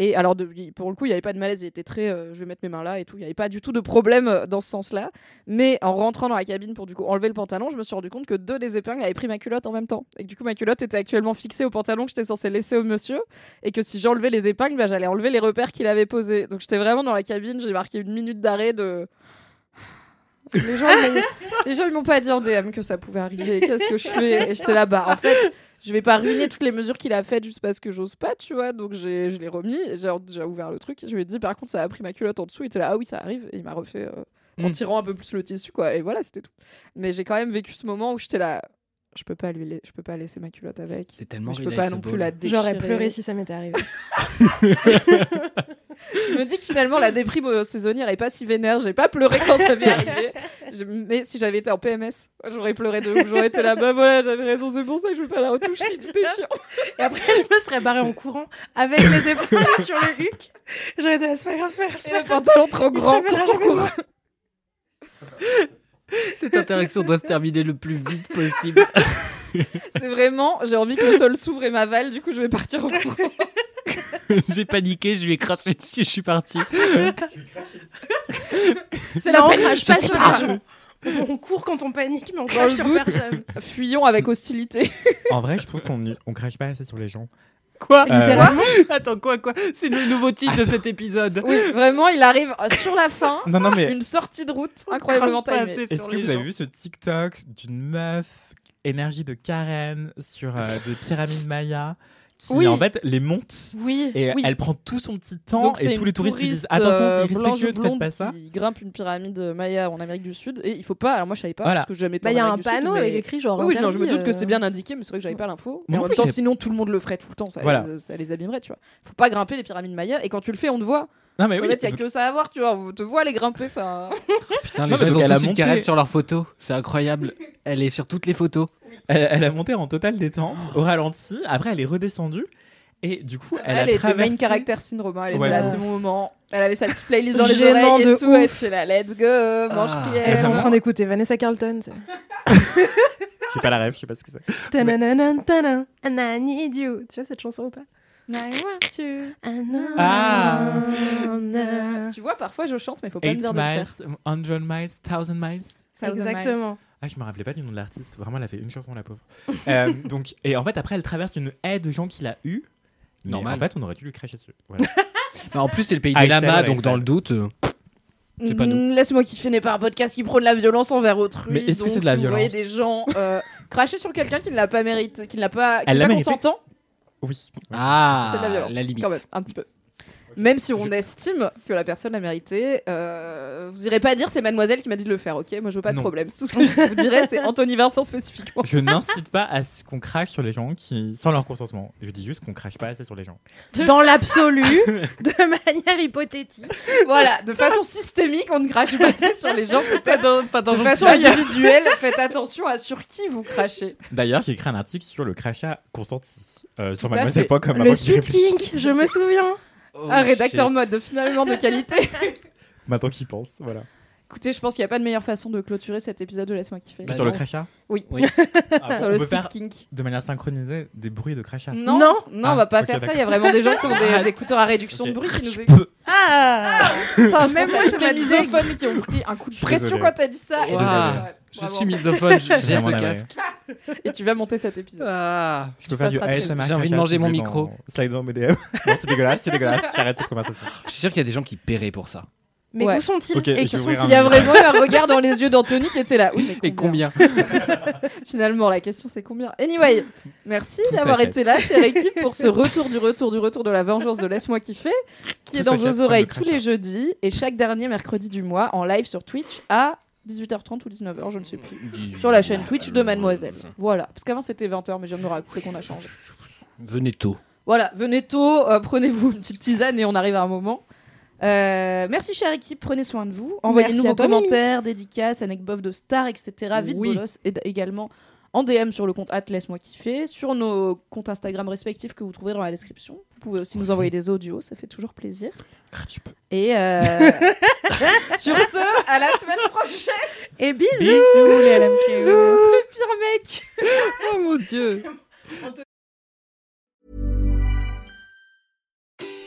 Et alors, de- pour le coup, il n'y avait pas de malaise, il était très. euh, je vais mettre mes mains là et tout. Il n'y avait pas du tout de problème euh, dans ce sens-là. Mais en rentrant dans la cabine pour du coup enlever le pantalon, je me suis rendu compte que deux des épingles avaient pris ma culotte en même temps. Et que du coup, ma culotte était actuellement fixée au pantalon que j'étais censée laisser au monsieur. Et que si j'enlevais les épingles, bah, j'allais enlever les repères qu'il avait posés. Donc j'étais vraiment dans la cabine, j'ai marqué une minute d'arrêt de. Les gens, ils- les gens, ils m'ont pas dit en DM que ça pouvait arriver. Qu'est-ce que je fais? Et j'étais là, bah en fait, je vais pas ruiner toutes les mesures qu'il a faites juste parce que j'ose pas, tu vois. Donc j'ai, je l'ai remis, j'ai j'ai ouvert le truc. Je lui ai dit, par contre, ça a pris ma culotte en dessous. Il était là, ah oui, ça arrive. Et il m'a refait euh, en Mm. tirant un peu plus le tissu, quoi. Et voilà, c'était tout. Mais j'ai quand même vécu ce moment où j'étais là, je peux pas lui, la- je peux pas laisser ma culotte avec. C'est tellement Mais je peux pas non plus la déchirer. J'aurais pleuré si ça m'était arrivé. Je me dis que finalement, la déprime euh, saisonnière est pas si vénère. J'ai pas pleuré quand ça m'est arrivé. Je- Mais si j'avais été en PMS, j'aurais pleuré de ouf. J'aurais été là, bah voilà, j'avais raison, c'est pour ça que je veux pas la retoucher. Tout est chiant. Et après, je me serais barrée en courant avec les épaules sur le huc. J'aurais été là, c'est pas grave, c'est pas grave, Et le pantalon trop grand pour courir. Cette interaction doit se terminer le plus vite possible. C'est vraiment, j'ai envie que le sol s'ouvre et m'avale. Du coup, je vais partir en courant. J'ai paniqué, je lui ai craché dessus, je suis parti. C'est la panique. crache pas je sur pas. les gens. On court quand on panique, mais on crache sur doute. personne. Fuyons avec hostilité. En vrai, je trouve qu'on on crache pas assez sur les gens. Quoi Euh, Littéralement. Attends, quoi, quoi C'est le nouveau titre de cet épisode. Oui, vraiment, il arrive euh, sur la fin. Non, non, mais Une sortie de route incroyablement timée. est-ce que les vous avez vu ce TikTok d'une meuf énergie de Karen sur euh, des pyramides mayas qui Oui. en fait les monte Oui. et Oui. elle prend tout son petit temps Donc, c'est et tous les touristes lui touriste, disent attention euh, c'est blanche irrespectueux de faites pas ça. qui grimpe une pyramide maya en Amérique du Sud et il faut pas. Alors moi je savais pas Voilà. parce que jamais été Bah, en il y a un panneau mais- avec écrit genre. Oui, non, je me doute que c'est euh, bien indiqué, mais c'est vrai que j'avais pas l'info. En non même temps, sinon tout le monde le ferait tout le temps, ça, les, abîmerait, tu vois. Faut pas grimper les pyramides mayas et quand tu le fais, on te voit. Non mais en oui. fait, il y a que ça à voir, tu vois. On te voit les grimper. Enfin, Putain, les gens ils ont tous une caresse sur leurs photos. C'est incroyable. Elle est sur toutes les photos. Elle, elle a monté en totale détente au ralenti. Après elle est redescendue et du coup elle, elle, a était traversé. main character syndrome. hein, Elle était Ouais. là, c'est mon moment. Elle avait sa petite playlist dans les Gênant oreilles et de tout. Elle ouf. était là, let's go, mange Ah. Elle prière. était en train d'écouter Vanessa Carlton. Je sais pas la rêve, je sais pas ce que c'est. Tanananan, tanan, and I need you. Tu vois cette chanson ou pas? Ah. Tu vois, parfois je chante, mais faut pas me 8 dire de le miles, faire. 100 miles, 1000 miles. Miles. Ah, je me rappelais pas du nom de l'artiste. Vraiment, elle a fait une chanson, la pauvre. Euh, donc, et en fait, après, elle traverse une haie de gens qu'il a eu. Mais Normal. En fait, on aurait dû lui cracher dessus. Voilà. Mais en plus, c'est le pays des lamas, ouais, donc dans le doute. euh, C'est pas nous. Mm, Laisse-moi kiffer n'est pas un podcast qui prône la violence envers autrui. Mais est-ce que donc, c'est de la si vous voyez violence des gens euh, cracher sur quelqu'un qui ne l'a pas mérité, qui ne l'a pas, qui Elle n'est l'a pas mérité consentant, Oui. Ah, c'est de la violence. la limite. Quand même, un petit peu. Même si on estime que la personne l'a mérité, euh, vous irez pas dire c'est mademoiselle qui m'a dit de le faire, ok? Moi je veux pas de Non. problème. Tout ce que je vous dirais c'est Anthony Vincent spécifiquement. Je n'incite pas à ce qu'on crache sur les gens qui, sans leur consentement. Je dis juste qu'on crache pas assez sur les gens. Dans l'absolu, de manière hypothétique. voilà, de façon systémique, on ne crache pas assez sur les gens peut-être. dans, De façon individuelle, faites attention à sur qui vous crachez. D'ailleurs, j'ai écrit un article sur le crachat consenti euh, sur Tout à mademoiselle.com. Le avant qu'il Sweet réfléchisse. Je me souviens. Oh, un rédacteur mode finalement de qualité. Maintenant qu'il pense, voilà. Écoutez, je pense qu'il n'y a pas de meilleure façon de clôturer cet épisode de Laisse-moi kiffer. Bah sur le non. crachat Oui. Oui. Ah, sur on le peut speed kink. de manière synchronisée des bruits de crachat. Non, Non. non, Ah, on va pas ok, faire ça. Il y a vraiment des gens qui ont des, écouteurs à réduction Ok. de bruit qui nous Je écoutent. peux. Ah je Même pense moi, m'a les misophones qui ont pris un coup de pression désolé. quand t'as dit ça. Et, ouais, Je suis misophone, j'ai ce casque. Et tu vas monter cet épisode. Ah. Je peux faire du. ASMR. J'ai envie de manger mon micro. Slide dans mes DM. non, c'est dégueulasse, c'est dégueulasse. J'arrête cette conversation. Je suis sûr qu'il y a des gens qui paieraient pour ça. Mais Ouais. où sont-ils Et qui sont Il y a vraiment eu un regard dans les yeux d'Anthony qui était là. Oui, mais Et combien Finalement, la question c'est combien Anyway, merci Tout d'avoir été là, chère équipe, pour ce retour du retour du retour de la vengeance de Laisse-moi kiffer, qui Tout est dans vos oreilles le tous les jeudis et chaque dernier mercredi du mois en live sur Twitch à 18h30 ou 19h, je ne sais plus. Sur la chaîne Twitch de Mademoiselle. Voilà, parce qu'avant c'était 20h, mais je viens de me rappeler qu'on a changé. Venez tôt. Voilà, venez tôt, euh, prenez-vous une petite tisane et on arrive à un moment. Euh, merci chère équipe, prenez soin de vous. Envoyez-nous vos toi, Mimi. commentaires, dédicaces, anecdotes de stars, etc. Vite Oui. bolos et également en DM sur le compte laisse-moi kiffer, sur nos comptes Instagram respectifs que vous trouverez dans la description. Vous pouvez aussi nous envoyer des audios, ça fait toujours plaisir. Et euh, sur ce, à la semaine prochaine, Et bisous Bisous les LMK. le pire mec. Oh mon dieu.